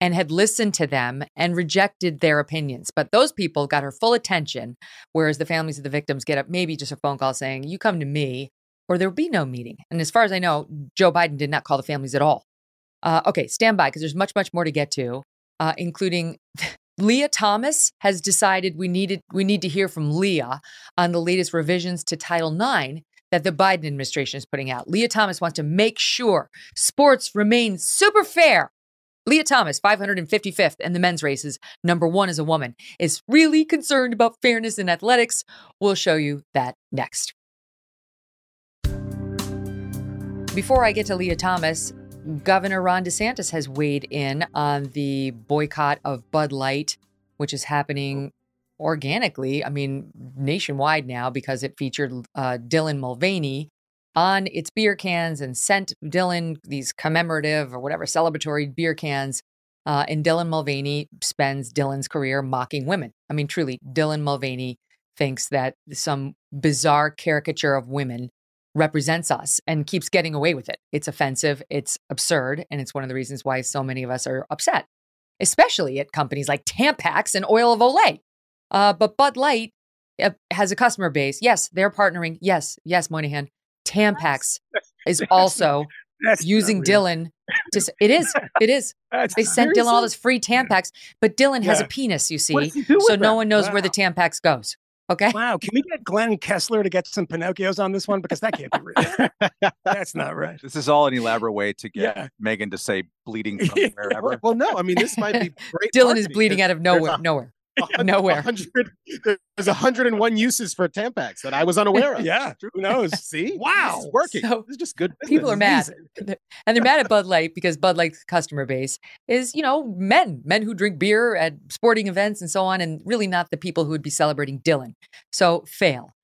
and had listened to them and rejected their opinions. But those people got her full attention, whereas the families of the victims get up maybe just a phone call saying, You come to me, or there'll be no meeting. And as far as I know, Joe Biden did not call the families at all. Uh, okay, stand by because there's much, much more to get to, uh, including Lia Thomas has decided we needed we need to hear from Lia on the latest revisions to Title IX that the Biden administration is putting out. Lia Thomas wants to make sure sports remain super fair. Lia Thomas, 555th in the men's races, number one as a woman, is really concerned about fairness in athletics. We'll show you that next. Before I get to Lia Thomas, Governor Ron DeSantis has weighed in on the boycott of Bud Light, which is happening organically, I mean, nationwide now because it featured uh, Dylan Mulvaney on its beer cans and sent Dylan these commemorative or whatever celebratory beer cans. Uh, and Dylan Mulvaney spends Dylan's career mocking women. I mean, truly, Dylan Mulvaney thinks that some bizarre caricature of women represents us and keeps getting away with it. It's offensive, it's absurd, and it's one of the reasons why so many of us are upset, especially at companies like Tampax and Oil of Olay. Uh, but Bud Light uh, has a customer base. Yes, they're partnering. Yes, yes, Moynihan. Tampax is also using Dylan. To, it is. It is. they sent Dylan all this free Tampax, but Dylan yeah. has a penis, you see. So no one knows wow. where the Tampax goes. Okay. Wow. Can we get Glenn Kessler to get some Pinocchios on this one? Because that can't be real. That's not right. This is all an elaborate way to get yeah. Megyn to say bleeding from wherever. well, no, I mean, this might be great. Dylan is bleeding out of nowhere. nowhere. Nowhere. 100, there's 101 uses for Tampax that I was unaware of. yeah. Who knows? See? Wow. It's working. So it's just good. Business. People are mad. And they're mad at Bud Light because Bud Light's customer base is, you know, men, men who drink beer at sporting events and so on, and really not the people who would be celebrating Dylan. So fail.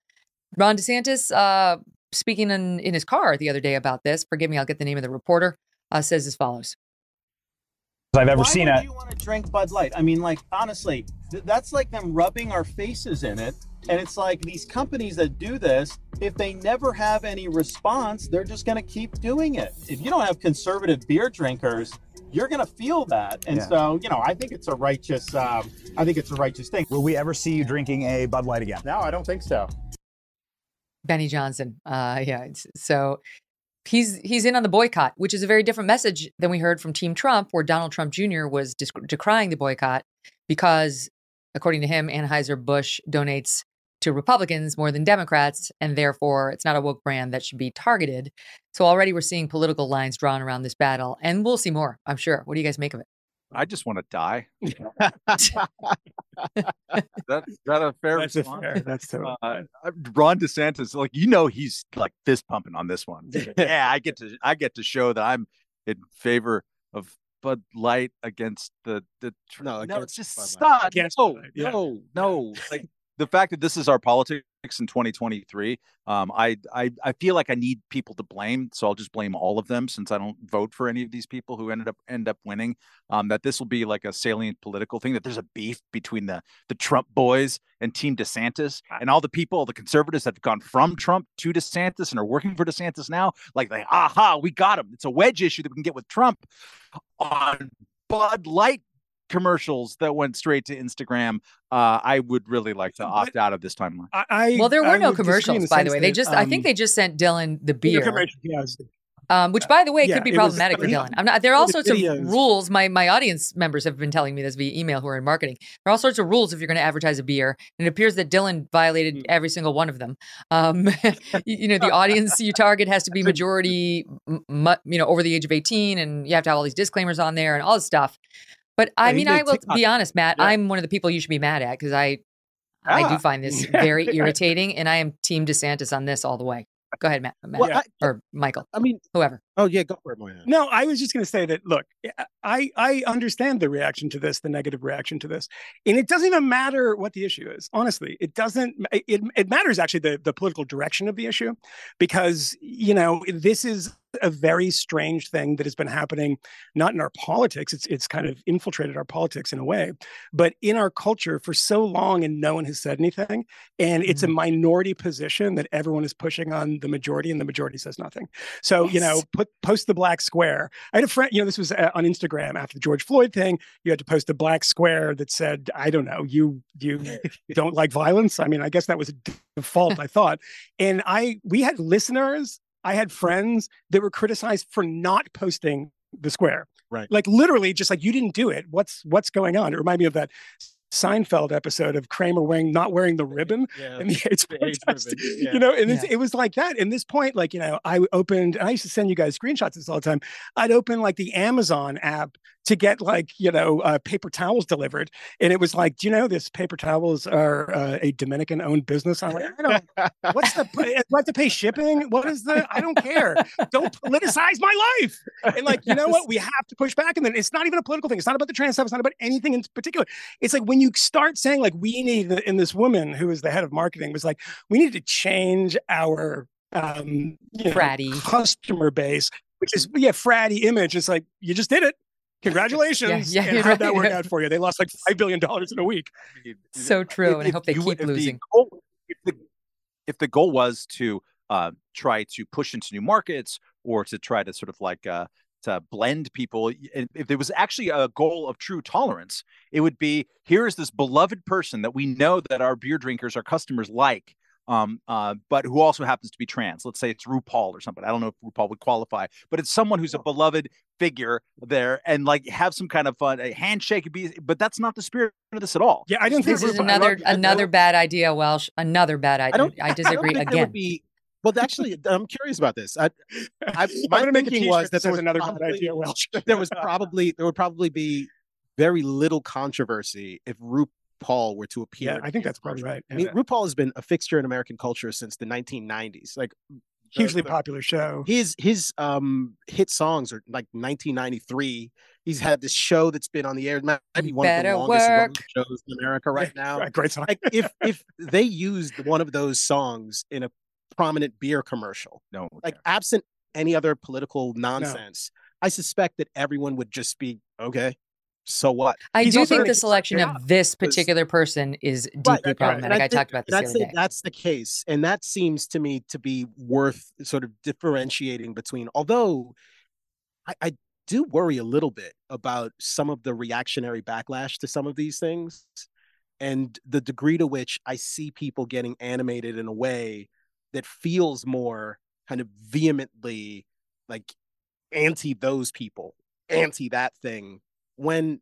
Ron DeSantis, uh, speaking in, in his car the other day about this, forgive me, I'll get the name of the reporter, uh, says as follows. I've ever Why seen would it. you want to drink Bud Light? I mean, like honestly, th- that's like them rubbing our faces in it. And it's like these companies that do this, if they never have any response, they're just going to keep doing it. If you don't have conservative beer drinkers, you're going to feel that. And Yeah. so, you know, I think it's a righteous, um, I think it's a righteous thing. Will we ever see you drinking a Bud Light again? No, I don't think so. Benny Johnson. Uh, yeah. So he's he's in on the boycott, which is a very different message than we heard from Team Trump, where Donald Trump Jr. was dec- decrying the boycott because, according to him, Anheuser Busch donates to Republicans more than Democrats, and therefore it's not a woke brand that should be targeted. So already we're seeing political lines drawn around this battle, and we'll see more. I'm sure. What do you guys make of it? I just want to die. is, that, is that a fair That's a response? fair. That's totally Uh, Ron DeSantis, like you know, he's like fist pumping on this one. yeah, I get to I get to show that I'm in favor of Bud Light against the the No, no against just Bud stop. No, yeah. no, no. Like the fact that this is our politics in 2023, um, I, I I feel like I need people to blame, so I'll just blame all of them since I don't vote for any of these people who ended up end up winning. Um, that this will be like a salient political thing. That there's a beef between the the Trump boys and Team DeSantis, and all the people, the conservatives that have gone from Trump to DeSantis and are working for DeSantis now. Like, they, aha, we got him. It's a wedge issue that we can get with Trump on Bud Light commercials that went straight to Instagram. Uh, I would really like to opt out of this timeline. I, I Well, there were I no would disagree in commercials, the by the sense way. They that, just, I think um, they just sent Dylan the the beer. commercial- Um, which, by the way, Yeah, could be it was- problematic for Dylan. I'm not. There are all the sorts of rules. My my audience members have been telling me this via email who are in marketing. There are all sorts of rules if you're going to advertise a beer, and it appears that Dylan violated Mm. every single one of them. Um, you, you know, the audience you target has to be majority, m- mu- you know, over the age of 18, and you have to have all these disclaimers on there and all this stuff. But I Yeah, he mean, I will TikTok. be honest, Matt. Yeah. I'm one of the people you should be mad at because I I do Ah. find this very irritating, and I am Team DeSantis on this all the way. Go ahead, Matt, Matt Well, I, or Michael, I mean, whoever. oh yeah, go for it, Moynihan. No, I was just going to say that. Look, I I understand the reaction to this, the negative reaction to this, and it doesn't even matter what the issue is. Honestly, it doesn't. It it matters actually the the political direction of the issue, because you know this is a very strange thing that has been happening not in our politics it's it's kind of infiltrated our politics in a way but in our culture for so long and no one has said anything and it's a minority position that everyone is pushing on the majority and the majority says nothing. So you know put post the black square. I had a friend you know this was uh, on instagram after the george floyd thing you had to post a black square that said i don't know you you don't like violence? I mean i guess that was a default i thought. And i we had listeners I had friends that were criticized for not posting the square. Right. Like literally just like you didn't do it. What's what's going on? It reminded me of that Seinfeld episode of Kramer wearing not wearing the ribbon Yeah. and the AIDS protest. ribbon, yeah. You know, and Yeah. it was like that. In this point, like, you know, I opened and I used to send you guys screenshots of this all the time. I'd open like the Amazon app to get like, you know, uh, paper towels delivered. And it was like, do you know this paper towels are uh, a Dominican owned business? I'm like, I don't What's the? Do I have to pay shipping? What is the? I don't care. Don't politicize my life. And like, you know what? We have to push back. And then it's not even a political thing. It's not about the trans stuff. It's not about anything in particular. It's like when you start saying like we need, and this woman who is the head of marketing was like, we need to change our um you know, Fratty. customer base, which is yeah, fratty image. It's like you just did it. Congratulations. yeah, and how'd that right. work out for you? They lost like five billion dollars in a week. So true, and I hope they you- keep if the losing. goal- if, the, if the goal was to uh, try to push into new markets or to try to sort of like uh, to blend people, if there was actually a goal of true tolerance, it would be here is this beloved person that we know that our beer drinkers, our customers like. Um, uh, but who also happens to be trans. Let's say it's RuPaul or something. I don't know if RuPaul would qualify, but it's someone who's a beloved figure there, and like have some kind of fun, a handshake. Be, but that's not the spirit of this at all. Yeah, I didn't think This is RuPaul- another love- another love- bad idea, Welch. Another bad idea. I, don't- disagree I don't think again. would be. Well, actually, I'm curious about this. I, I, I'm my gonna make a thinking was that that there was another bad idea, Welch. there was probably there would probably be very little controversy if RuPaul were to appear. Yeah, I think a that's probably commercial. right. I mean, Yeah. RuPaul has been a fixture in American culture since the 1990s. Like hugely the- popular show. his his um hit songs are like 1993. He's had this show that's been on the air, maybe one Better of the longest work. shows in America right now. Right, great song. Like if if they used one of those songs in a prominent beer commercial, No, like absent any other political nonsense, I suspect that everyone would just be okay. So what? I He's do think the selection of this particular person is deeply right, right. problematic. And I, think- talked about this and the. That's the case, and that seems to me to be worth sort of differentiating between. Although, I, I do worry a little bit about some of the reactionary backlash to some of these things, and the degree to which I see people getting animated in a way that feels more kind of vehemently like anti those people, anti that thing. When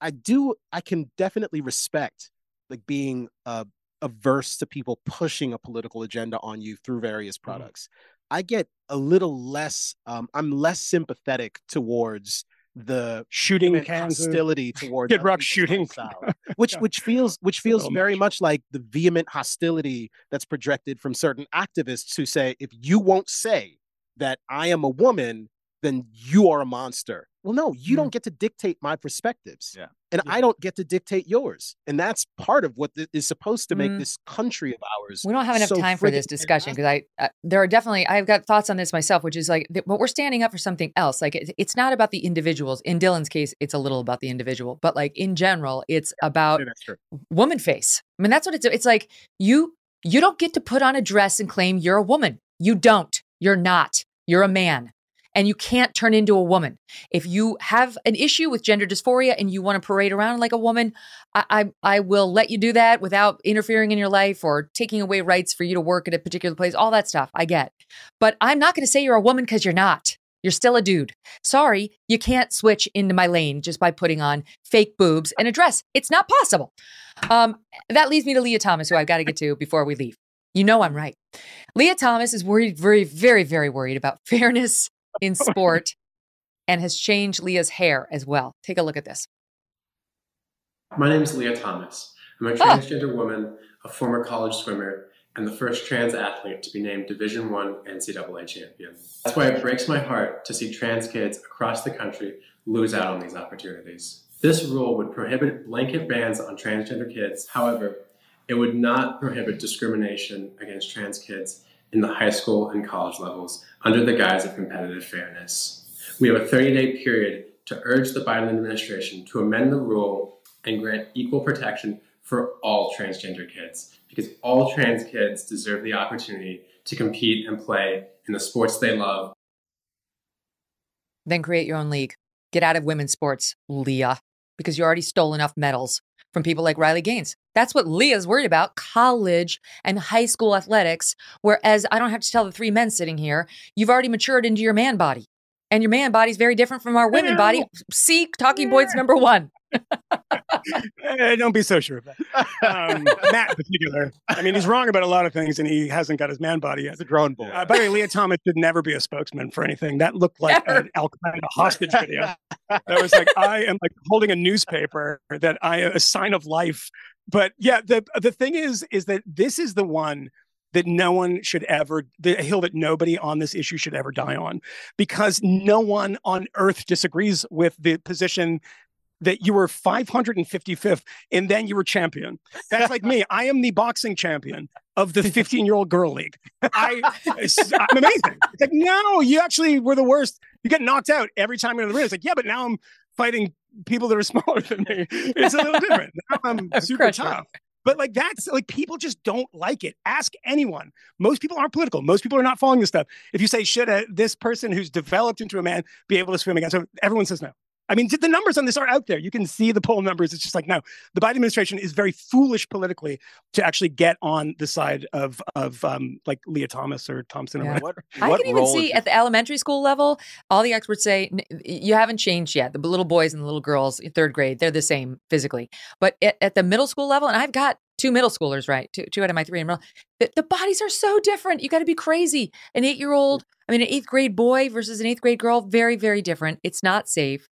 I do, I can definitely respect like being uh, averse to people pushing a political agenda on you through various Mm-hmm. products. I get a little less. Um, I'm less sympathetic towards the Shooting hostility towards Kid Rock shooting. lifestyle, which Yeah. which feels which feels very much. much like the vehement hostility that's projected from certain activists who say if you won't say that I am a woman, then you are a monster. Well, no, you Hmm. don't get to dictate my perspectives. Yeah. And I don't get to dictate yours. And that's part of what th- is supposed to make Mm. this country of ours. We don't have enough so time for this discussion because I uh, there are definitely I've got thoughts on this myself, which is like, but we're standing up for something else. Like it, it's not about the individuals. In Dylan's case, it's a little about the individual, but like in general, it's about Yeah, woman face. I mean, that's what it's. It's like you you don't get to put on a dress and claim you're a woman. You don't. You're not. You're a man. And you can't turn into a woman. If you have an issue with gender dysphoria and you want to parade around like a woman, I, I, I will let you do that without interfering in your life or taking away rights for you to work at a particular place. All that stuff I get, but I'm not going to say you're a woman because you're not. You're still a dude. Sorry, you can't switch into my lane just by putting on fake boobs and a dress. It's not possible. Um, that leads me to Lia Thomas, who I've got to get to before we leave. You know I'm right. Lia Thomas is worried, very, very, very worried about fairness in sport and has changed Lia's hair as well. Take a look at this. My name is Lia Thomas. I'm a transgender woman, a former college swimmer, and the first trans athlete to be named Division One NCAA champion. That's why it breaks my heart to see trans kids across the country lose out on these opportunities. This rule would prohibit blanket bans on transgender kids. However, it would not prohibit discrimination against trans kids in the high school and college levels under the guise of competitive fairness. We have a 30 day period to urge the Biden administration to amend the rule and grant equal protection for all transgender kids because all trans kids deserve the opportunity to compete and play in the sports they love Then create your own league. Get out of women's sports, Lia, because you already stole enough medals from people like Riley Gaines. That's what Lia's worried about college and high school athletics. Whereas I don't have to tell the three men sitting here, you've already matured into your man body. And your man body is very different from our women body. See Talking Points number one. Eh, don't be so sure of that. Um, Matt, in particular. I mean, he's wrong about a lot of things, and he hasn't got his man body yet. It's a drone boy. Uh, by the way, Lia Thomas should never be a spokesman for anything. That looked like Never. an Al Qaeda hostage video. That was like I am like holding a newspaper that I a sign of life. But yeah, the the thing is, is that this is the one that no one should ever the hill that nobody on this issue should ever die on because no one on earth disagrees with the position that you were 555th and then you were champion. That's like me. I am the boxing champion of the 15 year old girl league. I, I'm amazing. It's like, no, you actually were the worst. You get knocked out every time you're in the ring. It's like, yeah, but now I'm fighting people that are smaller than me. It's a little different. I'm super Crusher. tough. But like that's like people just don't like it. Ask anyone. Most people aren't political. Most people are not following this stuff. If you say, should a, this person who's developed into a man be able to swim against so Everyone says no. I mean, the numbers on this are out there. You can see the poll numbers. It's just like, no, the Biden administration is very foolish politically to actually get on the side of of um, like Lia Thomas or Thompson or whatever. What, I what can even see at the elementary school level, all the experts say "N- you haven't changed yet. The little boys and the little girls in third grade, they're the same physically. But at, at the middle school level, and I've got two middle schoolers, right? Two, two out of my three in a. The, the bodies are so different. You got to be crazy. An eight year old, I mean, an eighth grade boy versus an eighth grade girl, very, very different. It's not safe.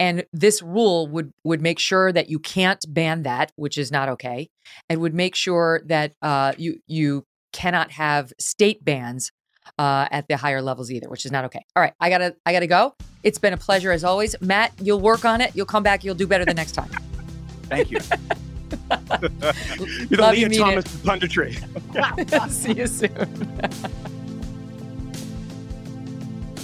And this rule would would make sure that you can't ban that, which is not okay, and would make sure that uh, you you cannot have state bans uh, at the higher levels either, which is not okay. All right, I gotta I gotta go. It's been a pleasure as always, Matt. You'll work on it. You'll come back. You'll do better the next time. Thank you. You're the Love Lia mean Thomas of punditry. See you soon.